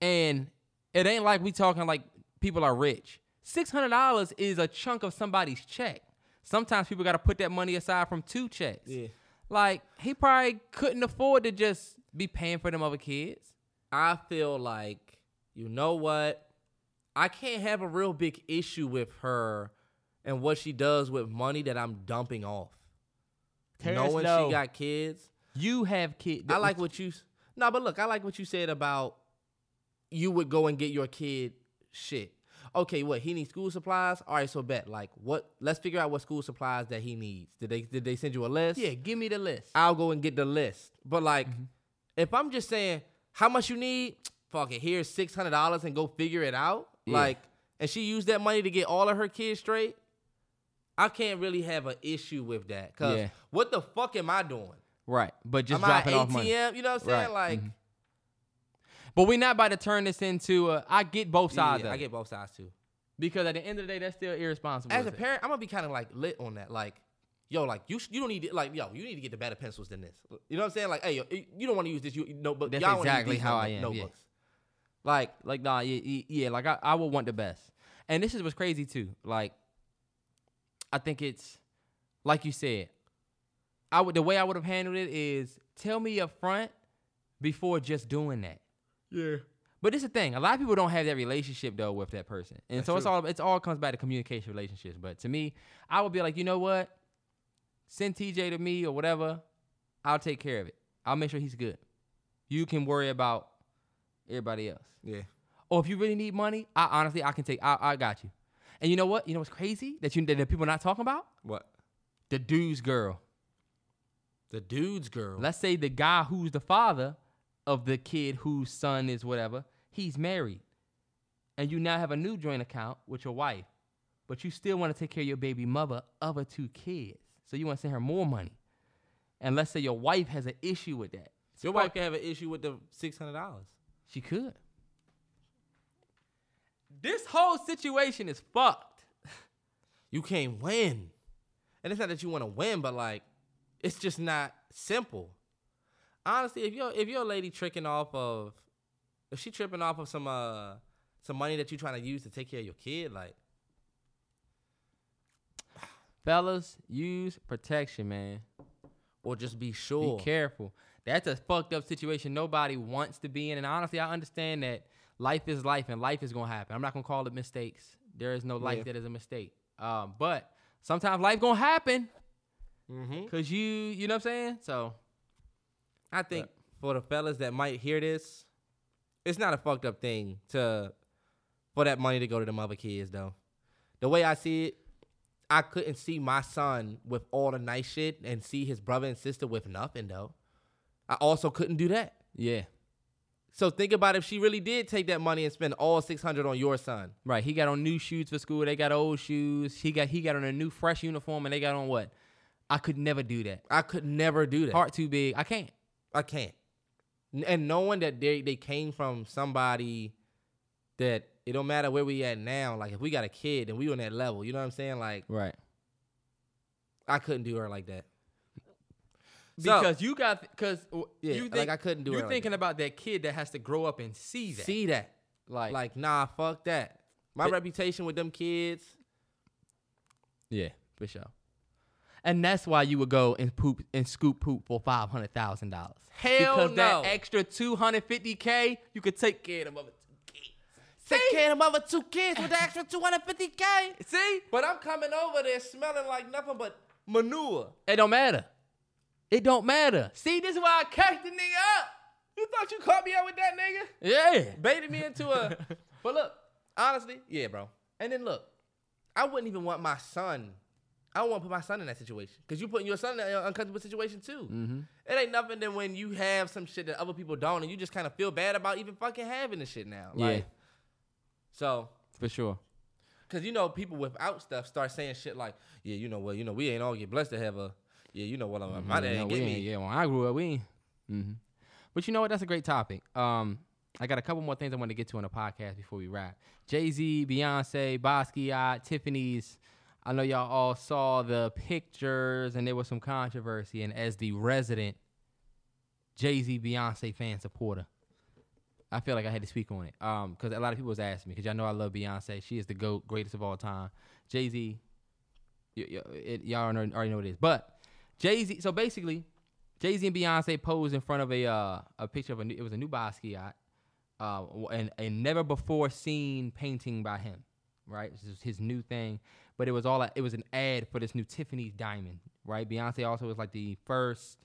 and it ain't like we talking like people are rich. Six hundred dollars is a chunk of somebody's check. Sometimes people got to put that money aside from two checks. Yeah. Like he probably couldn't afford to just be paying for them other kids. I feel like, you know what? I can't have a real big issue with her and what she does with money that I'm dumping off. Terrence, Knowing no. she got kids. You have kids. I like what you No, but look, I like what you said about you would go and get your kid shit. Okay, what he needs school supplies? All right, so bet like what? Let's figure out what school supplies that he needs. Did they did they send you a list? Yeah, give me the list. I'll go and get the list. But like, Mm-hmm. if I'm just saying how much you need, fuck it, here's six hundred dollars and go figure it out. Yeah. Like, and she used that money to get all of her kids straight. I can't really have an issue with that. Cause Yeah. what the fuck am I doing? Right, but just am I ATM? off money. You know what I'm saying? Right, Like, mhm. But we're not about to turn this into. A, I get both yeah, sides. of I it. get both sides too. because at the end of the day, that's still irresponsible. As a parent, I'm gonna be kind of like lit on that. Like, yo, like you, sh- you don't need to, like, yo, you need to get the better pencils than this. You know what I'm saying? Like, hey, yo, you don't want to use this you notebook. That's Y'all exactly how I am, yeah. Like, Like nah, yeah, yeah, yeah, like I, I would want the best. And this is what's crazy too. Like, I think it's like you said. I would the way I would have handled it is tell me up front before just doing that. Yeah. But it's is the thing. A lot of people don't have that relationship though with that person, and That's so it's true. all it's all comes back to communication relationships. But to me, I would be like, you know what? Send TJ to me or whatever. I'll take care of it. I'll make sure he's good. You can worry about everybody else. Yeah. Or if you really need money, I honestly I can take. I, I got you. And you know what? You know what's crazy that you that the people not talking about? What? The dude's girl. The dude's girl. Let's say the guy who's the father of the kid whose son is whatever, he's married. And you now have a new joint account with your wife. But you still want to take care of your baby mother of her two kids. So you want to send her more money. And let's say your wife has an issue with that. Your wife can have an issue with the six hundred dollars. She could. This whole situation is fucked. You can't win. And it's not that you want to win, but like, it's just not simple. Honestly, if your if your lady tricking off of, if she tripping off of some uh some money that you're trying to use to take care of your kid, like, Fellas, use protection, man. or just be sure. Be careful. That's a fucked up situation nobody wants to be in. And honestly, I understand that life is life and life is gonna happen. I'm not gonna call it mistakes. There is no life Yeah. that is a mistake. Um, but sometimes life gonna happen. Mm-hmm. Cause you, you know what I'm saying? So I think for the fellas that might hear this, it's not a fucked up thing to for that money to go to the other kids though. The way I see it, I couldn't see my son with all the nice shit and see his brother and sister with nothing though. I also couldn't do that. yeah, So think about if she really did take that money and spend all six hundred on your son. right. He got on new shoes for school. They got old shoes. He got he got on a new fresh uniform, and they got on what? I could never do that. I could never do that. Heart too big. I can't. I can't. And knowing that they they came from somebody that it don't matter where we at now. Like if we got a kid and we on that level, you know what I'm saying? Like Right. I couldn't do her like that. So- Because you got because Yeah, you like, think I couldn't do her. You're it like thinking about that kid that has to grow up and see that. See that? like, Like nah, fuck that. My But- reputation with them kids. yeah, for sure. And that's why you would go and poop and scoop poop for five hundred thousand dollars. Hell because no. that extra two hundred fifty k, you could take care of them other two kids. See? Take care of them other two kids with the extra 250k. See, But I'm coming over there smelling like nothing but manure. it don't matter. It don't matter. See, this is why I catch the nigga up. You thought you caught me out with that nigga? Yeah, baited me into a. but look, honestly, yeah, bro. And then look, I wouldn't even want my son. I don't want to put my son in that situation because you're putting your son in an uncomfortable situation too. Mm-hmm. It ain't nothing than when you have some shit that other people don't, and you just kind of feel bad about even fucking having the shit now. Yeah. Like, So, for sure. cause you know people without stuff start saying shit like, yeah, you know what, you know we ain't all get blessed to have a. Yeah, you know what, my Mhm, dad no, ain't we get me. Yeah, when I grew up, we ain't. hmm But you know what? That's a great topic. Um, I got a couple more things I want to get to on the podcast before we wrap. Jay Z, Beyonce, Basquiat, Tiffany's. I know y'all all saw the pictures, and there was some controversy. And as the resident Jay Z, Beyonce fan supporter, I feel like I had to speak on it. Um, because a lot of people was asking me, because y'all know I love Beyonce. She is the goat, greatest of all time. Jay Z, y- y- y'all already already know what it is. But Jay Z, so basically, Jay Z and Beyonce posed in front of a uh, a picture of a new, it was a new Basquiat, uh, and a never before seen painting by him, right? This is his new thing, but it was all it was an ad for this new Tiffany's diamond, right? Beyonce also was like the first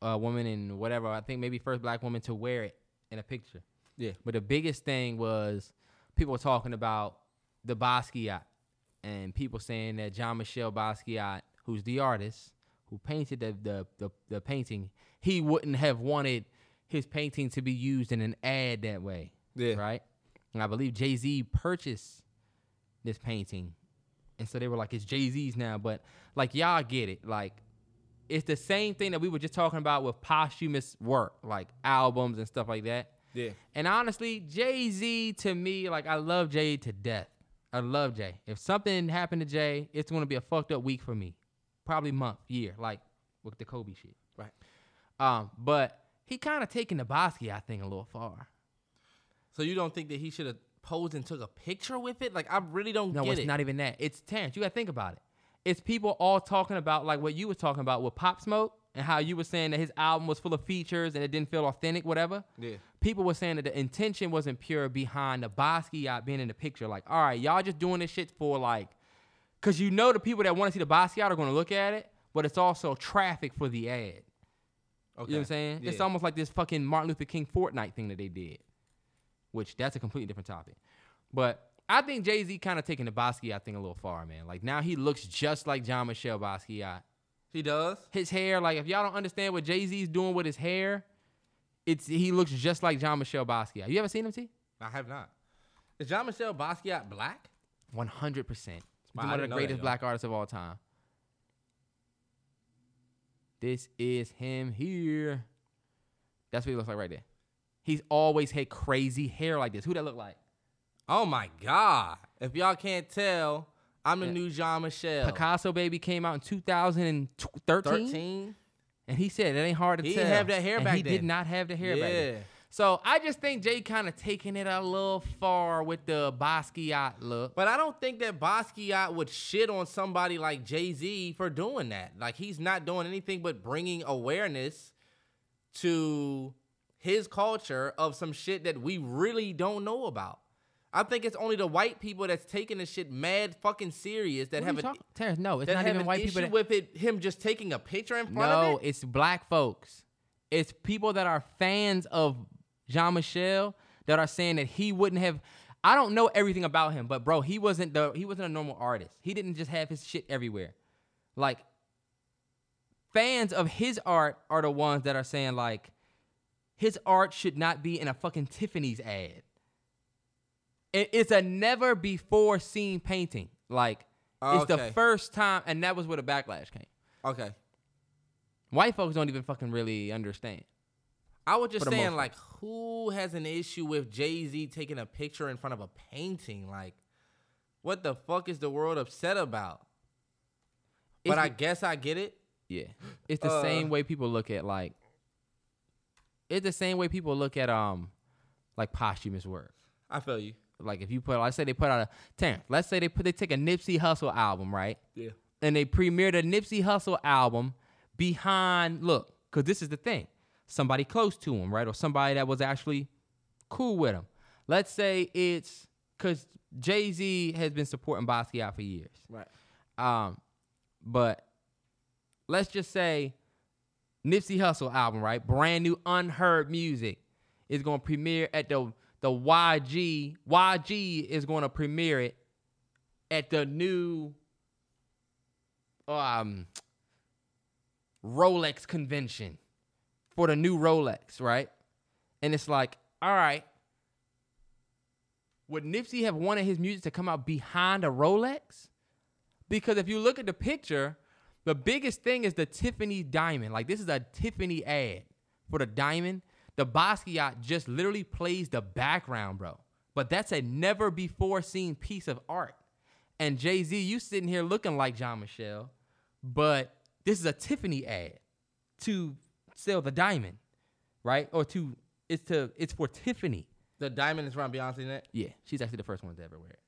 uh, woman in whatever I think maybe first black woman to wear it in a picture. Yeah. But the biggest thing was people were talking about the Basquiat and people saying that John Michel Basquiat, who's the artist who painted the, the the the painting, he wouldn't have wanted his painting to be used in an ad that way. Yeah. Right? And I believe Jay Z purchased this painting. And so they were like, it's Jay Z's now. But like y'all get it. Like it's the same thing that we were just talking about with posthumous work, like albums and stuff like that. Yeah. And honestly, Jay Z to me, like I love Jay to death. I love Jay. If something happened to Jay, it's gonna be a fucked up week for me. Probably month, year, like with the Kobe shit. Right. Um, but he kind of taken the Basquiat thing a little far. So you don't think that he should have posed and took a picture with it? Like I really don't No, get it's not even that. It's Terrence. You gotta think about it. it's people all talking about like what you were talking about with Pop Smoke and how you were saying that his album was full of features and it didn't feel authentic, whatever. Yeah. People were saying that the intention wasn't pure behind the Basquiat being in the picture. Like, all right, y'all just doing this shit for like, cause you know the people that want to see the Basquiat are gonna look at it, but it's also traffic for the ad. Okay. You know what I'm saying? Yeah. It's almost like this fucking Martin Luther King Fortnite thing that they did, which that's a completely different topic. But I think Jay Z kind of taking the Basquiat thing a little far, man. Like now he looks just like John Michelle Basquiat. He does. His hair, like if y'all don't understand what Jay Z's doing with his hair, it's he looks just like John Michelle Basquiat. You ever seen him, T? I have not. Is John Michelle Basquiat black? One hundred percent. One of the didn't that, greatest black artists of all time. This is him here. That's what he looks like right there. He's always had crazy hair like this. Who that look like? Oh my God! If y'all can't tell, I'm the Yeah. new Jean Michel. Picasso Baby came out in 2013. 13. And he said it ain't hard to He tell. didn't have that hair and back he did not have the hair back then. So I just think Jay kind of taking it a little far with the Basquiat look. But I don't think that Basquiat would shit on somebody like Jay Z for doing that. Like he's not doing anything but bringing awareness to his culture of some shit that we really don't know about. I think it's only the white people that's taking this shit mad fucking serious that What have an, Terrence, no, it's not even white people that- with it. Him just taking a picture in front No, of it. it's black folks. It's people that are fans of Jean Michel that are saying that he wouldn't have. I don't know everything about him, but bro, he wasn't the he wasn't a normal artist. He didn't just have his shit everywhere. Like fans of his art are the ones that are saying like his art should not be in a fucking Tiffany's ad. It's a never before seen painting. Like it's the first time, and that was where the backlash came. Okay. White folks don't even fucking really understand. I was just saying, like, who has an issue with Jay Z taking a picture in front of a painting? Like, what the fuck is the world upset about? It's but I guess I get it. Yeah. It's the Uh, same way people look at like it's the same way people look at um like posthumous work. I feel you. Like if you put let's say they put out a Terrence, let's say they put they take a Nipsey Hussle album, right? Yeah. And they premiered a Nipsey Hussle album behind look, cause this is the thing. Somebody close to him, right? Or somebody that was actually cool with him. Let's say it's cause Jay-Z has been supporting Basquiat for years. Right. Um, but let's just say Nipsey Hussle album, right? Brand new unheard music is going to premiere at the the YG. YG is going to premiere it at the new um Rolex convention for the new Rolex, right? And it's like, all right, would Nipsey have wanted his music to come out behind a Rolex? Because if you look at the picture, the biggest thing is the Tiffany diamond. Like this is a Tiffany ad for the diamond. The Basquiat just literally plays the background, bro. But that's a never before seen piece of art. And Jay Z, you sitting here looking like John Michelle, but this is a Tiffany ad to sell the diamond, right? Or to it's to it's for Tiffany. The diamond is around Beyonce's neck. Yeah, she's actually the first one to ever wear it.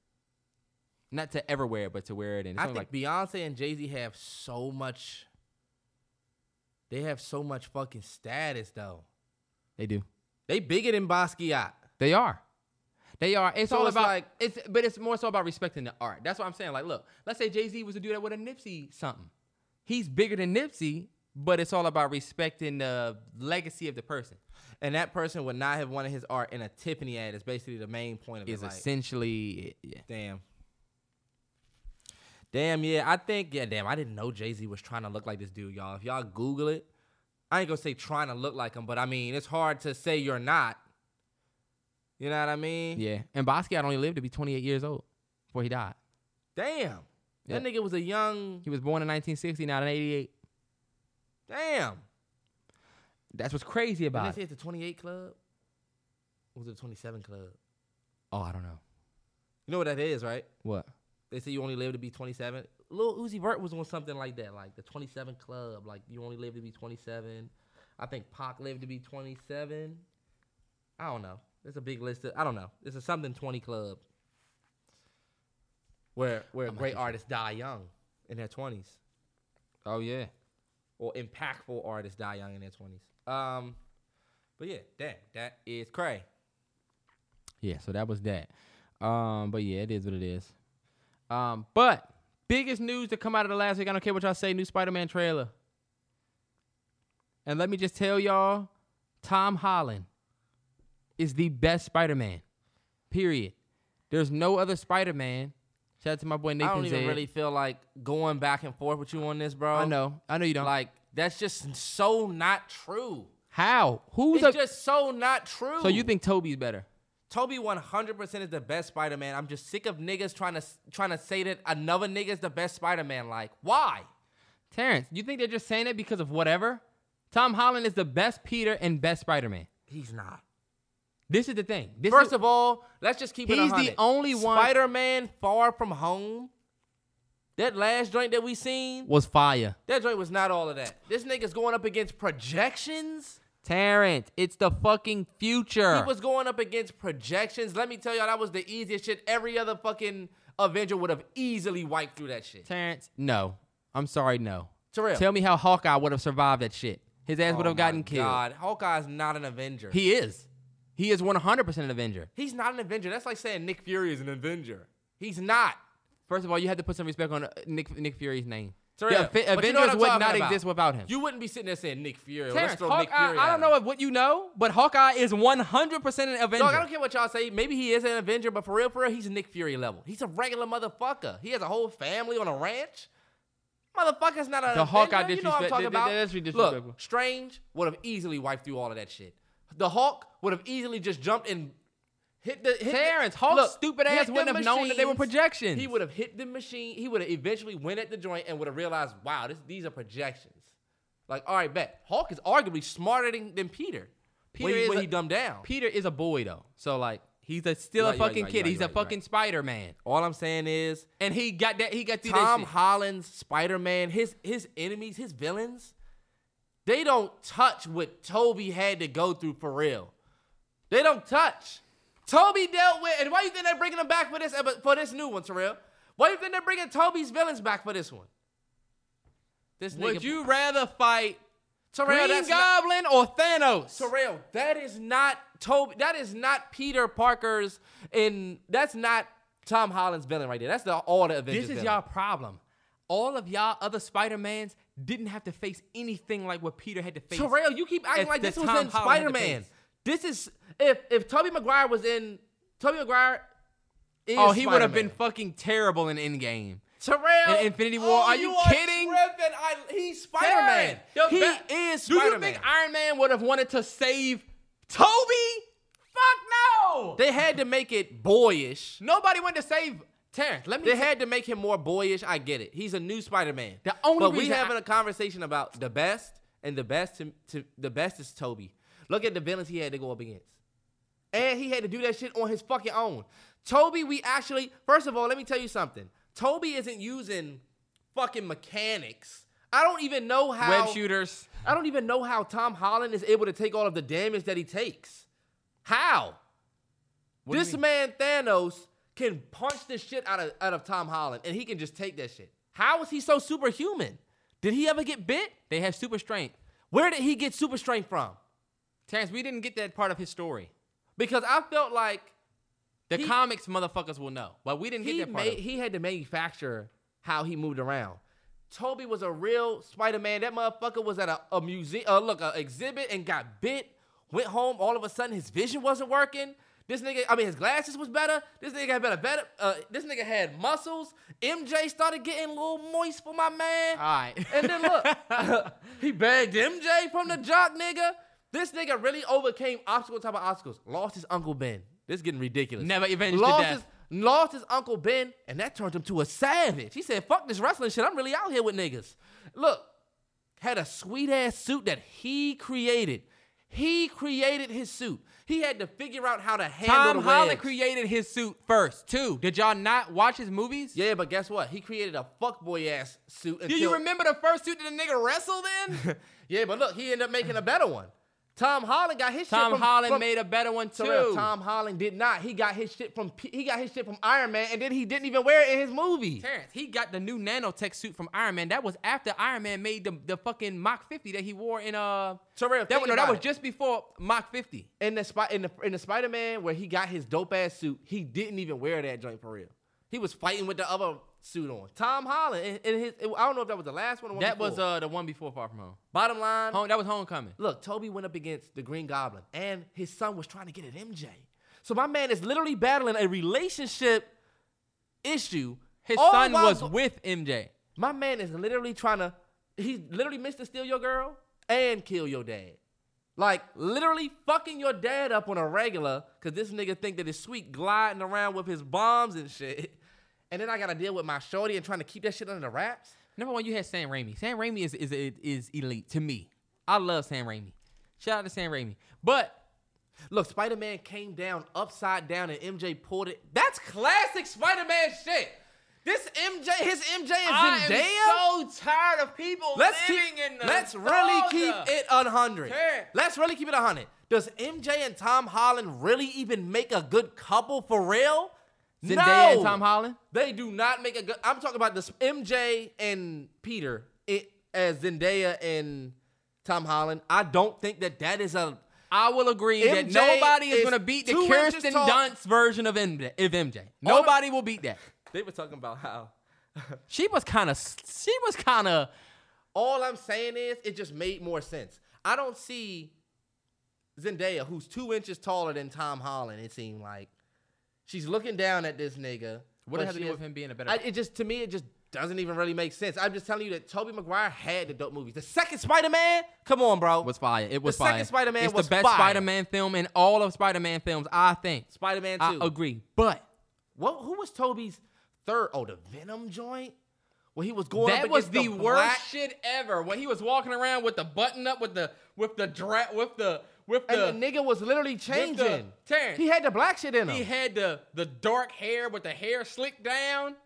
Not to ever wear it, but to wear it. And I think Beyonce and Jay Z have so much. They have so much fucking status though. they do. They bigger than Basquiat. They are. They are. It's So all it's about like- it's but it's more so about respecting the art. That's what I'm saying. Like, look, let's say Jay-Z was a dude that with a Nipsey something. He's bigger than Nipsey, but it's all about respecting the legacy of the person. And that person would not have wanted his art in a Tiffany ad. Is basically the main point of Is it. Like, essentially yeah. damn. Damn, yeah. I think, yeah, damn. I didn't know Jay Z was trying to look like this dude, y'all. If y'all Google it, I ain't gonna say trying to look like him, but I mean, it's hard to say you're not. You know what I mean? Yeah. And Basquiat only lived to be 28 years old before he died. Damn. Yeah. That nigga was a young. He was born in 1960, not in 88. Damn. That's what's crazy Didn't about they say it. it's the 28 club? Or was it the 27 club? Oh, I don't know. You know what that is, right? What? They say you only live to be 27. Lil Uzi Vert was on something like that, like the 27 club. Like you only live to be 27. I think Pac lived to be 27. I don't know. There's a big list. Of, I don't know. There's a something 20 club where where I'm great artists die young in their twenties, Oh yeah. or impactful artists die young in their twenties. Um, but yeah, damn, that is cray. Yeah, so that was that. Um, but yeah, it is what it is. Um, but biggest news to come out of the last week, I don't care what y'all say, new Spider-Man trailer. And let me just tell y'all, Tom Holland is the best Spider-Man. Period. There's no other Spider-Man. Shout out to my boy Nathan I don't even Zed. really feel like going back and forth with you on this, bro. I know. I know you don't. Like that's just so not true. How? Who's It's a, just so not true. So you think Tobey's better? Tobey 100% is the best Spider-Man. I'm just sick of niggas trying to trying to say that another nigga is the best Spider-Man. Like, why? Terrence, you think they're just saying it because of whatever? Tom Holland is the best Peter and best Spider-Man. He's not. This is the thing. This First is, of all, let's just keep it He's the only one- Spider-Man Far From Home. That last joint that we seen, was fire. that joint was not all of that. This nigga's going up against projections. Terrence, it's the fucking future. He was going up against projections. Let me tell y'all, that was the easiest shit. Every other fucking Avenger would have easily wiped through that shit. Terrence, no. I'm sorry, no. Terrell. Tell me how Hawkeye would have survived that shit. His ass would Oh have gotten killed. God, Hawkeye's not an Avenger. He is. He is 100% an Avenger. He's not an Avenger. That's like saying Nick Fury is an Avenger. He's not. First of all, you had to put some respect on uh, Nick Nick Fury's name. Afe- but you know Avengers would not about. exist without him. You wouldn't be sitting there saying Nick Fury. Let's Terrence, throw Hawkeye, Nick Fury. I at don't know what you know, but Hawkeye is 100% an Avenger. Dog, I don't care what y'all say. Maybe he is an Avenger, but for real, for real, he's Nick Fury level. He's a regular motherfucker. He has a whole family on a ranch. Motherfucker's not an The. Hawkeye you know what I'm disrespect- talking about. that- that's disrespectful. Look, Strange would have easily wiped through all of that shit. The Hulk would have easily just jumped and hit the hit Terrence, Hawk's look, stupid ass wouldn't have known that they were projections. He would have hit the machine. He would have eventually went at the joint and would have realized, wow, this, these are projections. Like, all right, bet. Hawk is arguably smarter than, than Peter. Peter when, he- is when a- he dumbed down. Peter is a boy though, so like he's a, still a right, right, fucking right, kid. you're He's right, a right, fucking right. Spider Man, All I'm saying is, and he got that. He got through Tom. Holland's Spider Man, his his enemies, his villains, they don't touch what Tobey had to go through for real. They don't touch. Tobey dealt with, and why you think they're bringing him back for this uh, for this new one, Terrell? Why you think they're bringing Tobey's villains back for this one? This Would nigga, you rather fight Terrell? Green that's not- Goblin or Thanos? Terrell, that is not Tobey. That is not Peter Parker's, and that's not Tom Holland's villain right there. That's the all the Avengers. This is villain. y'all problem. All of y'all other Spider Mans didn't have to face anything like what Peter had to face. Terrell, you keep acting like this was in Spider Man. This is if if Tobey Maguire was in Tobey Maguire. Is Oh, he would have been fucking terrible in Endgame. Terrell in Infinity War. oh, Are you are kidding? tripping. I, he's Spider Man. He is Spider-Man. Do you think Iron Man would have wanted to save Tobey? Fuck no. They had to make it boyish. Nobody went to save Terrence. Let me. They had to make him more boyish. I get it. He's a new Spider Man. The only but we having I- a conversation about the best, and the best to, to the best is Tobey. Look at the villains he had to go up against, and he had to do that shit on his fucking own. Tobey, we actually first of all, let me tell you something. Tobey isn't using fucking mechanics. I don't even know how web shooters. I don't even know how Tom Holland is able to take all of the damage that he takes. How? What this man Thanos can punch the shit out of out of Tom Holland and he can just take that shit. How is he so superhuman? Did he ever get bit? They have super strength. Where did he get super strength from? Terrence, we didn't get that part of his story. Because I felt like The He- comics motherfuckers will know, but we didn't get that part. made, of it. he had to manufacture how he moved around. Tobey was a real Spider-Man. That motherfucker was at a, a museum, uh, look, an exhibit and got bit. Went home. All of a sudden, his vision wasn't working. This nigga, I mean, his glasses was better. This nigga had better, better. Uh, this nigga had muscles. MJ started getting a little moist for my man. All right. And then look, he bagged MJ from the jock nigga. This nigga really overcame obstacle type of obstacles. Lost his Uncle Ben. This is getting ridiculous. Never avenged lost death. His, lost his Uncle Ben, and that turned him to a savage. He said, fuck this wrestling shit. I'm really out here with niggas. Look, had a sweet ass suit that he created. He created his suit. He had to figure out how to handle Tom the Holland created his suit first, too. Did y'all not watch his movies? Yeah, but guess what? He created a fuckboy ass suit. Do until- you remember the first suit that the nigga wrestled in? yeah, but look, he ended up making a better one. Tom Holland got his Tom shit from Holland from, made a better one too. Tom Holland did not. He got his shit from he got his shit from Iron Man, and then he didn't even wear it in his movie. Terrence, he got the new nanotech suit from Iron Man. That was after Iron Man made the, the fucking Mark 50 that he wore in uh. Terrell, that, no, that was it. just before Mark 50. in the spot in the in the Spider Man where he got his dope ass suit, he didn't even wear that joint for real. He was fighting with the other suit on. Tom Holland and, his I don't know if that was the last one or one That was uh the one before Far From Home. bottom line. Home that was Homecoming. Look, Tobey went up against the Green Goblin, and his son was trying to get at MJ. So my man is literally battling a relationship issue. His son was go- with MJ. My man is literally trying to. He literally missed to steal your girl and kill your dad. Like literally fucking your dad up on a regular, cause this nigga think that it's sweet gliding around with his bombs and shit. And then I gotta deal with my shorty and trying to keep that shit under the wraps. Number one, you had Sam Raimi. Sam Raimi is is is elite to me. I love Sam Raimi. Shout out to Sam Raimi. But Look, Spider Man came down upside down and MJ pulled it. That's classic Spider Man shit. This MJ, his MJ is I Zendaya. am so tired of people let's living keep, in the let's really keep it a hundred. Terrence. Let's really keep it a hundred. Does MJ and Tom Holland really even make a good couple for real? Zendaya no. and Tom Holland. They do not make a good. I'm talking about this MJ and Peter it, as Zendaya and Tom Holland. I don't think that that is a. I will agree that nobody is, is going to beat the Kirsten. Dunst version of MJ. Of MJ. Nobody will beat that. They were talking about how. She was kind of. She was kind of. All I'm saying is it just made more sense. I don't see Zendaya, who's two inches taller than Tom Holland. It seemed like she's looking down at this nigga. What does it have to do with him being a better? I, it just to me it just doesn't even really make sense. I'm just telling you that Tobey Maguire had the dope movies. The second Spider-Man, come on, bro. was fire. It was fire. The fire. second Spider-Man it's was the best fire. Spider-Man film in all of Spider-Man films. I think. Spider-Man I 2. agree, but What? Who was Tobey's third? Oh, the Venom joint. Where he was going. up that was the, the worst shit ever. When he was walking around with the button up, with the with the dra- with the with And the nigga was literally changing. Terrence, He had the black shit in him. he had the the dark hair with the hair slicked down.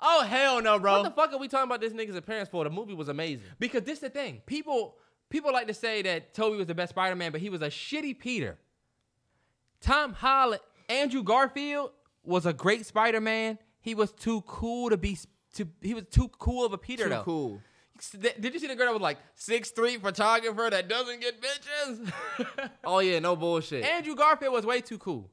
Oh hell no, bro. What the fuck are we talking about this nigga's appearance for? The movie was amazing. Because this is the thing. People people like to say that Tobey was the best Spider-Man, but he was a shitty Peter. Tom Holland, Andrew Garfield was a great Spider-Man. He was too cool to be to he was too cool of a Peter Too though. cool. Did you see the girl that was like six three photographer that doesn't get bitches? Oh yeah, no bullshit. Andrew Garfield was way too cool.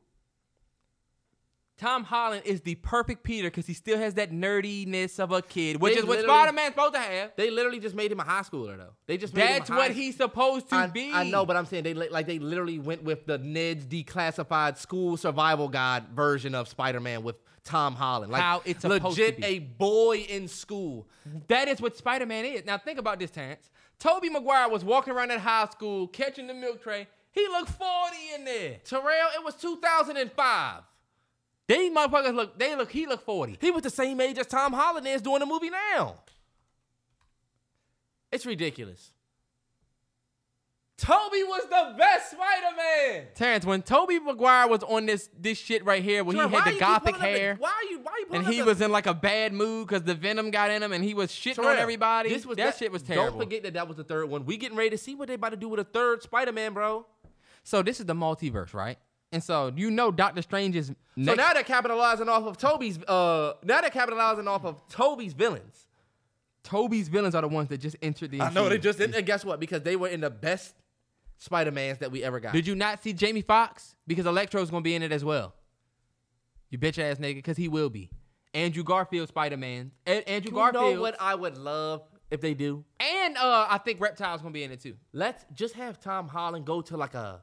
Tom Holland is the perfect Peter because he still has that nerdiness of a kid, which They is what Spider-Man's supposed to have. They literally just made him a high schooler though. They just made him a That's what he's supposed to I, be. I know, but I'm saying they like they literally went with the Ned's declassified school survival guide version of Spider-Man with Tom Holland. Like How it's legit a boy in school. That is what Spider Man is. Now think about this, Terrence. Tobey Maguire was walking around that high school catching the milk tray. He looked 40 in there. Terrell, it was 2005. These motherfuckers look, they look, he looked 40. He was the same age as Tom Holland is doing the movie now. It's ridiculous. Tobey was the best Spider-Man. Terrence, when Tobey Maguire was on this this shit right here, when Terrell, he had the gothic pulling up the- hair, why are you? Why are you? and he the- was in like a bad mood because the venom got in him, and he was shitting on everybody. This was that, shit was terrible. Don't forget that that was the third one. We getting ready to see what they about to do with a third Spider-Man, bro. So this is the multiverse, right? And so you know Doctor Strange is So now they're capitalizing off of Tobey's. Uh, now they're capitalizing off of Tobey's villains. Tobey's villains are the ones that just entered the. I know they MCU. just and guess what? Because they were in the best Spider-Mans that we ever got. Did you not see Jamie Foxx? Because Electro's gonna be in it as well. You bitch ass nigga, because he will be. Andrew Garfield Spider Man. Andrew Garfield. You Garfield. know what I would love if they do? and uh, I think Reptile's gonna be in it too. Let's just have Tom Holland go to like a.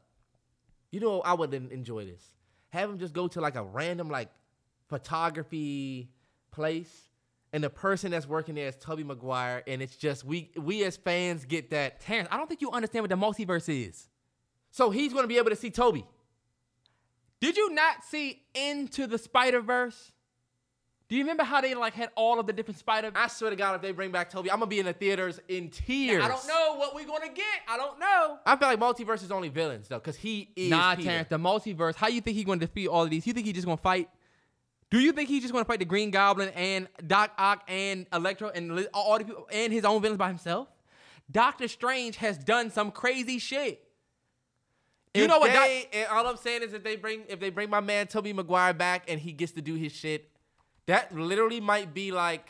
You know, I would enjoy this. Have him just go to like a random like photography place, and the person that's working there is Tobey Maguire, and it's just we we as fans get that. Terrence, I don't think you understand what the multiverse is. So he's gonna be able to see Tobey. Did you not see Into the Spider Verse? Do you remember how they like had all of the different Spider? I swear to God, if they bring back Tobey, I'm gonna be in the theaters in tears. I don't know what we're gonna get. I don't know. I feel like multiverse is only villains though, because he is. nah, Peter. Terrence, the multiverse. How you think he's gonna defeat all of these? You think he's just gonna fight? Do you think he's just gonna fight the Green Goblin and Doc Ock and Electro and all the people and his own villains by himself? Doctor Strange has done some crazy shit. You If know what? Doc- and all I'm saying is if they bring if they bring my man Tobey Maguire back and he gets to do his shit, that literally might be like.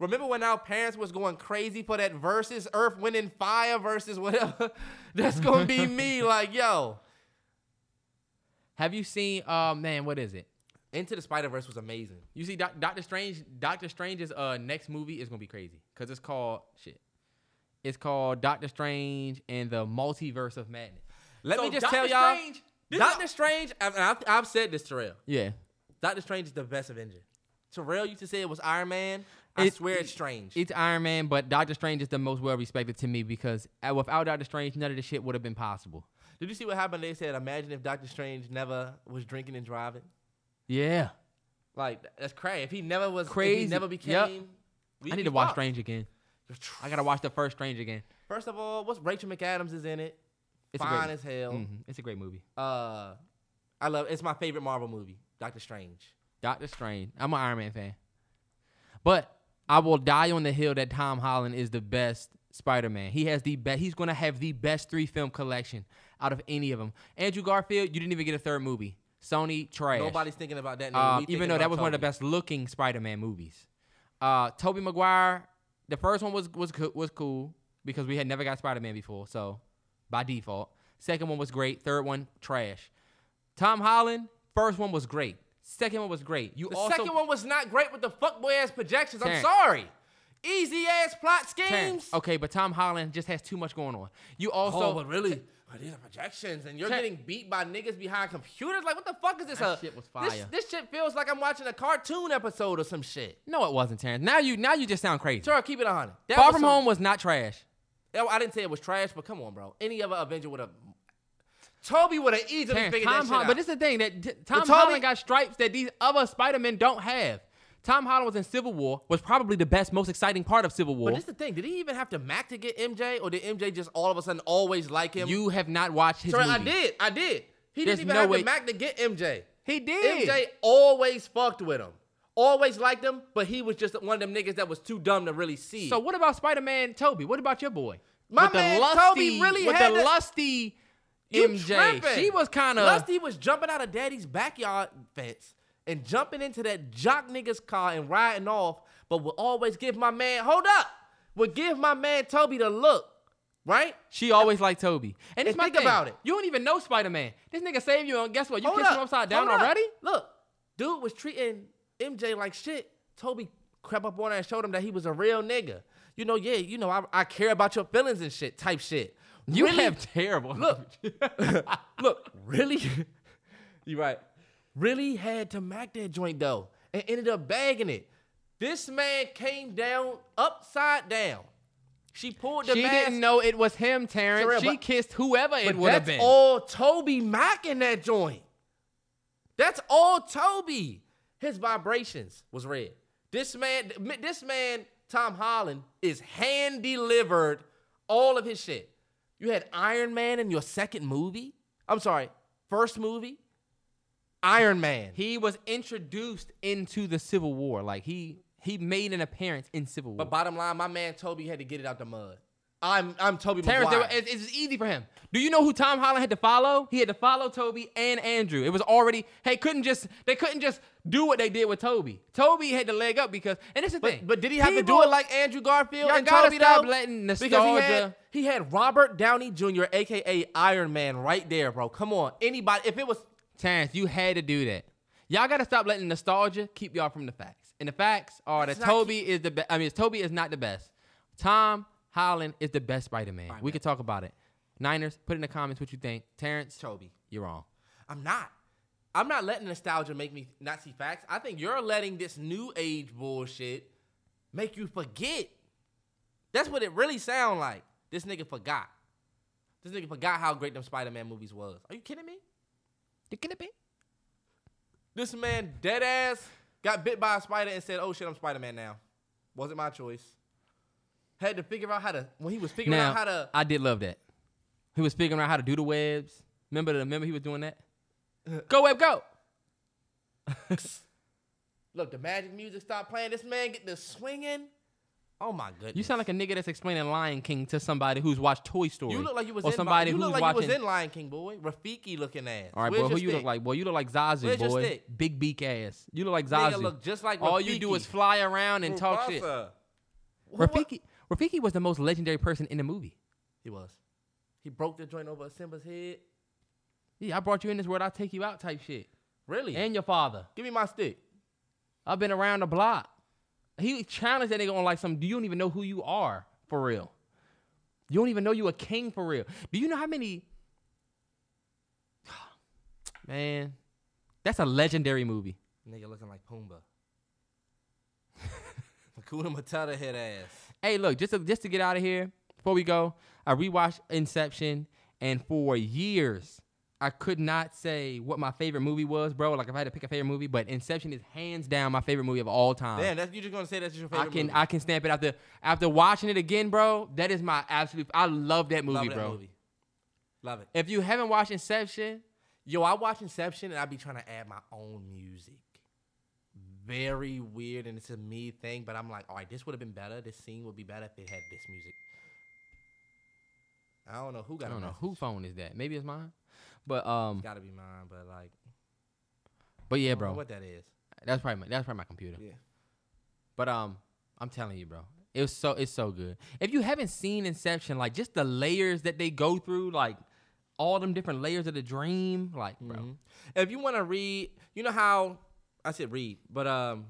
Remember when our parents was going crazy for that versus Earth, Wind, and Fire versus whatever? That's gonna be me. Like, yo, Have you seen? Uh, man, what is it? Into the Spider Verse was amazing. You see, Doc- Doctor Strange. Doctor Strange's uh next movie is gonna be crazy because it's called shit. It's called Doctor Strange and the Multiverse of Madness. Let So me just Doctor tell y'all, Strange- Doctor Strange. and I've, I've said this, to Terrell. Yeah. Doctor Strange is the best Avenger. Terrell used to say it was Iron Man. I It- swear it's strange. It's Iron Man, but Doctor Strange is the most well respected to me because uh, without Doctor Strange, none of this shit would have been possible. Did you see what happened? They said, imagine if Doctor Strange never was drinking and driving. Yeah. Like that's crazy. If he never was, Crazy. He never became. Yep. I need to watch fucked. Strange again. I gotta watch the first Strange again. First of all, what's Rachel McAdams is in it? It's Fine great- as hell. Mhm. It's a great movie. Uh, I love. It's my favorite Marvel movie, Doctor Strange. Doctor Strange. I'm an Iron Man fan. But I will die on the hill that Tom Holland is the best Spider-Man. He has the best. He's gonna have the best three film collection out of any of them. Andrew Garfield, you didn't even get a third movie. Sony trash. Nobody's thinking about that. We even though that was one of the best looking Spider-Man movies. Uh, Tobey Maguire, the first one was was was cool because we had never got Spider-Man before, so by default. Second one was great. Third one trash. Tom Holland, first one was great. Second one was great. You The also second one was not great with the fuckboy ass projections. I'm sorry. Easy ass plot schemes. Terrence, okay, but Tom Holland just has too much going on. You also oh, but really, but these are projections, and you're Ter- getting beat by niggas behind computers. Like, what the fuck is this? That a- shit was This, fire. this shit feels like I'm watching a cartoon episode or some shit. no, it wasn't Terrence. Now you now you just sound crazy. Sure, keep it on. That Far from some- Home was not trash. Oh, I didn't say it was trash, but come on, bro. Any other Avenger would have. Tobey would have easily Terrence, figured Tom that shit Holland, out. but this is the thing that t- Tom Tobey- Holland got stripes that these other Spider-Men don't have. Tom Holland was in Civil War, was probably the best, most exciting part of Civil War. But this is the thing. Did he even have to Mac to get MJ, or did MJ just all of a sudden always like him? you have not watched his Sorry, I movies. did. I did. He There's didn't even no have way- to Mac to get MJ. He did. MJ always fucked with him. Always liked him, but he was just one of them niggas that was too dumb to really see. So what about Spider-Man Tobey? What about your boy? My with the man lusty, Tobey really with had the to- lusty MJ. tripping. She was kind of Lusty was jumping out of daddy's backyard fence and jumping into that jock nigga's car and riding off, but would always give my man, hold up, would give my man Tobey the look, right? She always liked Tobey. And, it's And think thing. about it. You don't even know Spider-Man. This nigga saved you, and guess what? You Hold kissed up, him upside down hold up. already? Look, dude was treating MJ like shit. Tobey crept up on her and showed him that he was a real nigga. You know, yeah, you know, I, I care about your feelings and shit, type shit. You Really- have terrible. Look, look, really? you right. Really had to mac that joint though, and ended up bagging it. This man came down upside down. She pulled the she mask. didn't know it was him, Terrence. Terrell, she but- kissed whoever it would have that's been. all Tobey Mac in that joint. That's all Tobey. His vibrations was red. This man, this man, Tom Holland, is hand delivered all of his shit. You had Iron Man in your second movie. I'm sorry, first movie. Iron Man. He was introduced into the Civil War. Like he he made an appearance in Civil War. But bottom line, my man Tobey had to get it out the mud. I'm I'm Tobey Terrence, Maguire. it's, it's easy for him. Do you know who Tom Holland had to follow? He had to follow Tobey and Andrew. It was already hey couldn't just they couldn't just do what they did with Tobey. Tobey had to leg up because and this is the thing. But, but did he have to do it like Andrew Garfield Y'all and gotta Tobey stop though? letting Because he nostalgia- had, he had Robert Downey Jr., aka Iron Man, right there, bro. Come on, anybody. If it was Terrence, you had to do that. Y'all gotta stop letting nostalgia keep y'all from the facts. And the facts are that Tobey is the best. I mean, Tobey is not the best. Tom Holland is the best Spider-Man. Alright, we could talk about it. Niners, put in the comments what you think. Terrence, Tobey, you're wrong. I'm not. I'm not letting nostalgia make me not see facts. I think you're letting this new age bullshit make you forget. That's what it really sound like. This nigga forgot. This nigga forgot how great them Spider-Man movies was. Are you kidding me? You kidding me? This man dead ass got bit by a spider and said, "Oh shit, I'm Spider-Man now." Wasn't my choice. Had to figure out how to when he was figuring Now, out how to. I did love that. He was figuring out how to do the webs. Remember the remember he was doing that? go web go. Look, the magic music stopped playing. This man get the swinging. Oh my goodness. You sound like a nigga that's explaining Lion King to somebody who's watched Toy Story. You look like you was or in somebody you who's look like watching. you was in Lion King, boy. Rafiki looking ass. All right, Where's boy. Who your you look like? Boy, you look like Zazu, Where's boy. stick? Big beak ass. You look like Nigga Zazu. look just like All you do is fly around and talk shit. Rafiki, Rafiki was the most legendary person in the movie. He was. He broke the joint over Simba's head. Yeah, I brought you in this world. I'll take you out, type shit. Really? And your father. Give me my stick. I've been around the block. He challenged that nigga on like some. Do you don't even know who you are for real? You don't even know you a king for real. Do you know how many? Man, that's a legendary movie. Nigga looking like Pumbaa. Hakuna Matata head ass. Hey, look, just to, just to get out of here before we go, I rewatched Inception, and for years I could not say what my favorite movie was, bro. Like if I had to pick a favorite movie, but Inception is hands down my favorite movie of all time. Damn, that's you just gonna say that's your I favorite can movie. I can stamp it after after watching it again, bro. That is my absolute. I love that movie, Love that bro. movie. Love it. If you haven't watched Inception, Yo, I watch Inception and I be trying to add my own music. Very weird and it's a me thing, but I'm like, all right, this would have been better. This scene would be better if it had this music. I don't know who got I don't know message. who phone is that. Maybe it's mine, but um, It's gotta be mine, but like, but yeah, I don't know bro. what that is. That's probably my, that's probably my computer. Yeah. But um, I'm telling you, bro, it was so it's so good. If you haven't seen Inception, like just the layers that they go through, like all them different layers of the dream, like bro. Mhm. If you want to read, you know how I said read, but um,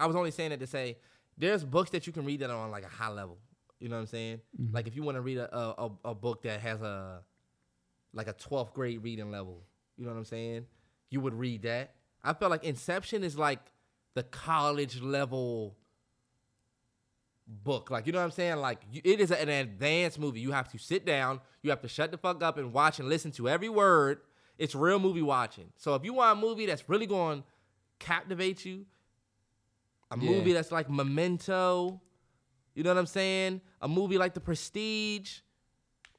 I was only saying it to say there's books that you can read that are on like a high level. You know what I'm saying? Mm-hmm. Like if you want to read a a- a book that has a like a 12th grade reading level, you know what I'm saying? You would read that. I felt like Inception is like the college level book. Like, you know what I'm saying? Like, you, it is an advanced movie. You have to sit down, you have to shut the fuck up and watch and listen to every word. It's real movie watching. So if you want a movie that's really going to captivate you, a Yeah. movie that's like Memento, you know what I'm saying? A movie like The Prestige,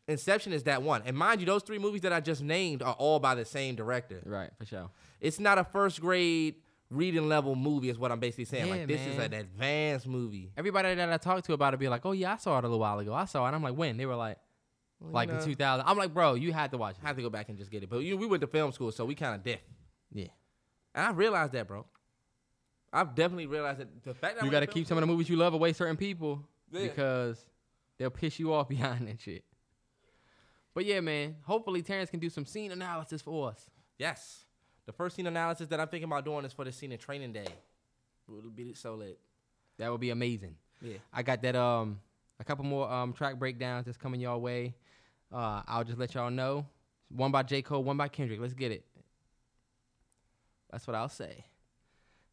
Inception is that one. And mind you, those three movies that I just named are all by the same director. Right, for sure. It's not a first grade reading level movie, is what I'm basically saying. Yeah, like this is an advanced movie. Everybody that I talked to about it be like, "Oh yeah, I saw it a little while ago. I saw it." And I'm like, "When?" They were like, Well, "Like know. in 2000." I'm like, "Bro, you had to watch I it." have to go back and just get it. But you we went to film school, so we kind of diff. Yeah. And I realized that, bro. I've definitely realized that the fact that You got to keep some of the movies you love away certain people Yeah. because they'll piss you off behind that shit. But yeah, man. Hopefully Terrence can do some scene analysis for us. Yes. The first scene analysis that I'm thinking about doing is for the scene in Training Day. It'll be so lit. That would be amazing. Yeah. I got that um a couple more um track breakdowns that's coming your way. Uh, I'll just let y'all know. One by J Cole, one by Kendrick. Let's get it. That's what I'll say.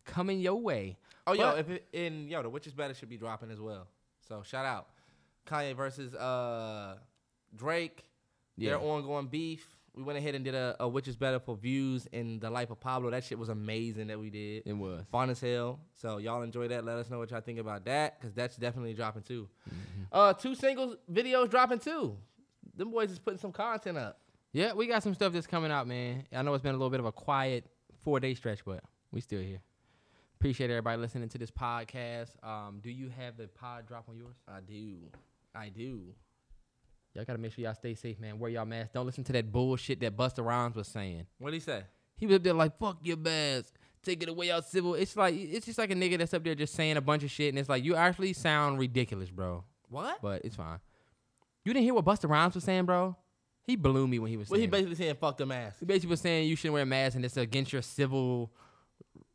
Coming your way. Oh, yo, if it, in yo, the Which is Better should be dropping as well. So shout out Kanye versus uh Drake. Their ongoing beef. We went ahead and did a, a Which is Better for views in the life of Pablo. That shit was amazing that we did. It was. Fun as hell. So y'all enjoy that. Let us know what y'all think about that, cause that's definitely dropping too. Mm-hmm. Uh, two singles videos dropping too. Them boys is putting some content up. Yeah, we got some stuff that's coming out, man. I know it's been a little bit of a quiet four day stretch, but we still here. Appreciate everybody listening to this podcast. Um, do you have the pod drop on yours? I do. I do. Y'all gotta make sure y'all stay safe, man. Wear y'all masks. Don't listen to that bullshit that Busta Rhymes was saying. What would he say? He was up there like, "Fuck your mask, take it away, y'all civil." It's like it's just like a nigga that's up there just saying a bunch of shit, and it's like you actually sound ridiculous, bro. What? But it's fine. You didn't hear what Busta Rhymes was saying, bro? He blew me when he was Well, saying. he it. basically saying fuck the mask. He basically was saying you shouldn't wear a mask, and it's against your civil,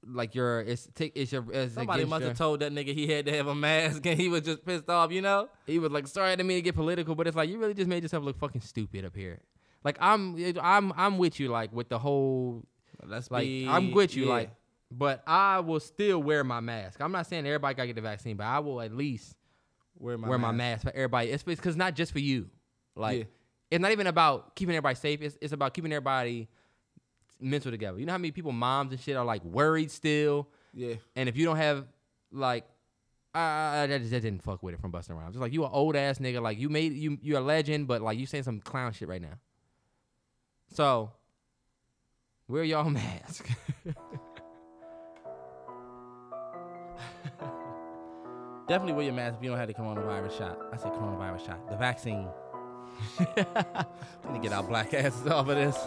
like your it's take it's your it's Somebody must your- have told that nigga he had to have a mask, and he was just pissed off. You know? He was like, "Sorry, I didn't mean to get political, but it's like you really just made yourself look fucking stupid up here." Like I'm, I'm, I'm with you, like with the whole, Let's like be. I'm with you, yeah. like, but I will still wear my mask. I'm not saying everybody gotta get the vaccine, but I will at least wear my wear my mask. mask for everybody. It's because not just for you. Like Yeah. it's not even about keeping everybody safe. It's it's about keeping everybody mental together. You know how many people, moms and shit, are like worried still. Yeah. And if you don't have like, I, I that, just, that didn't fuck with it from busting around. Just like you an old ass nigga, like you made you you're a legend, but like you saying some clown shit right now. So wear y'all mask. Definitely wear your mask if you don't have the coronavirus shot. I said coronavirus shot. The vaccine. Let me get our black asses off of this.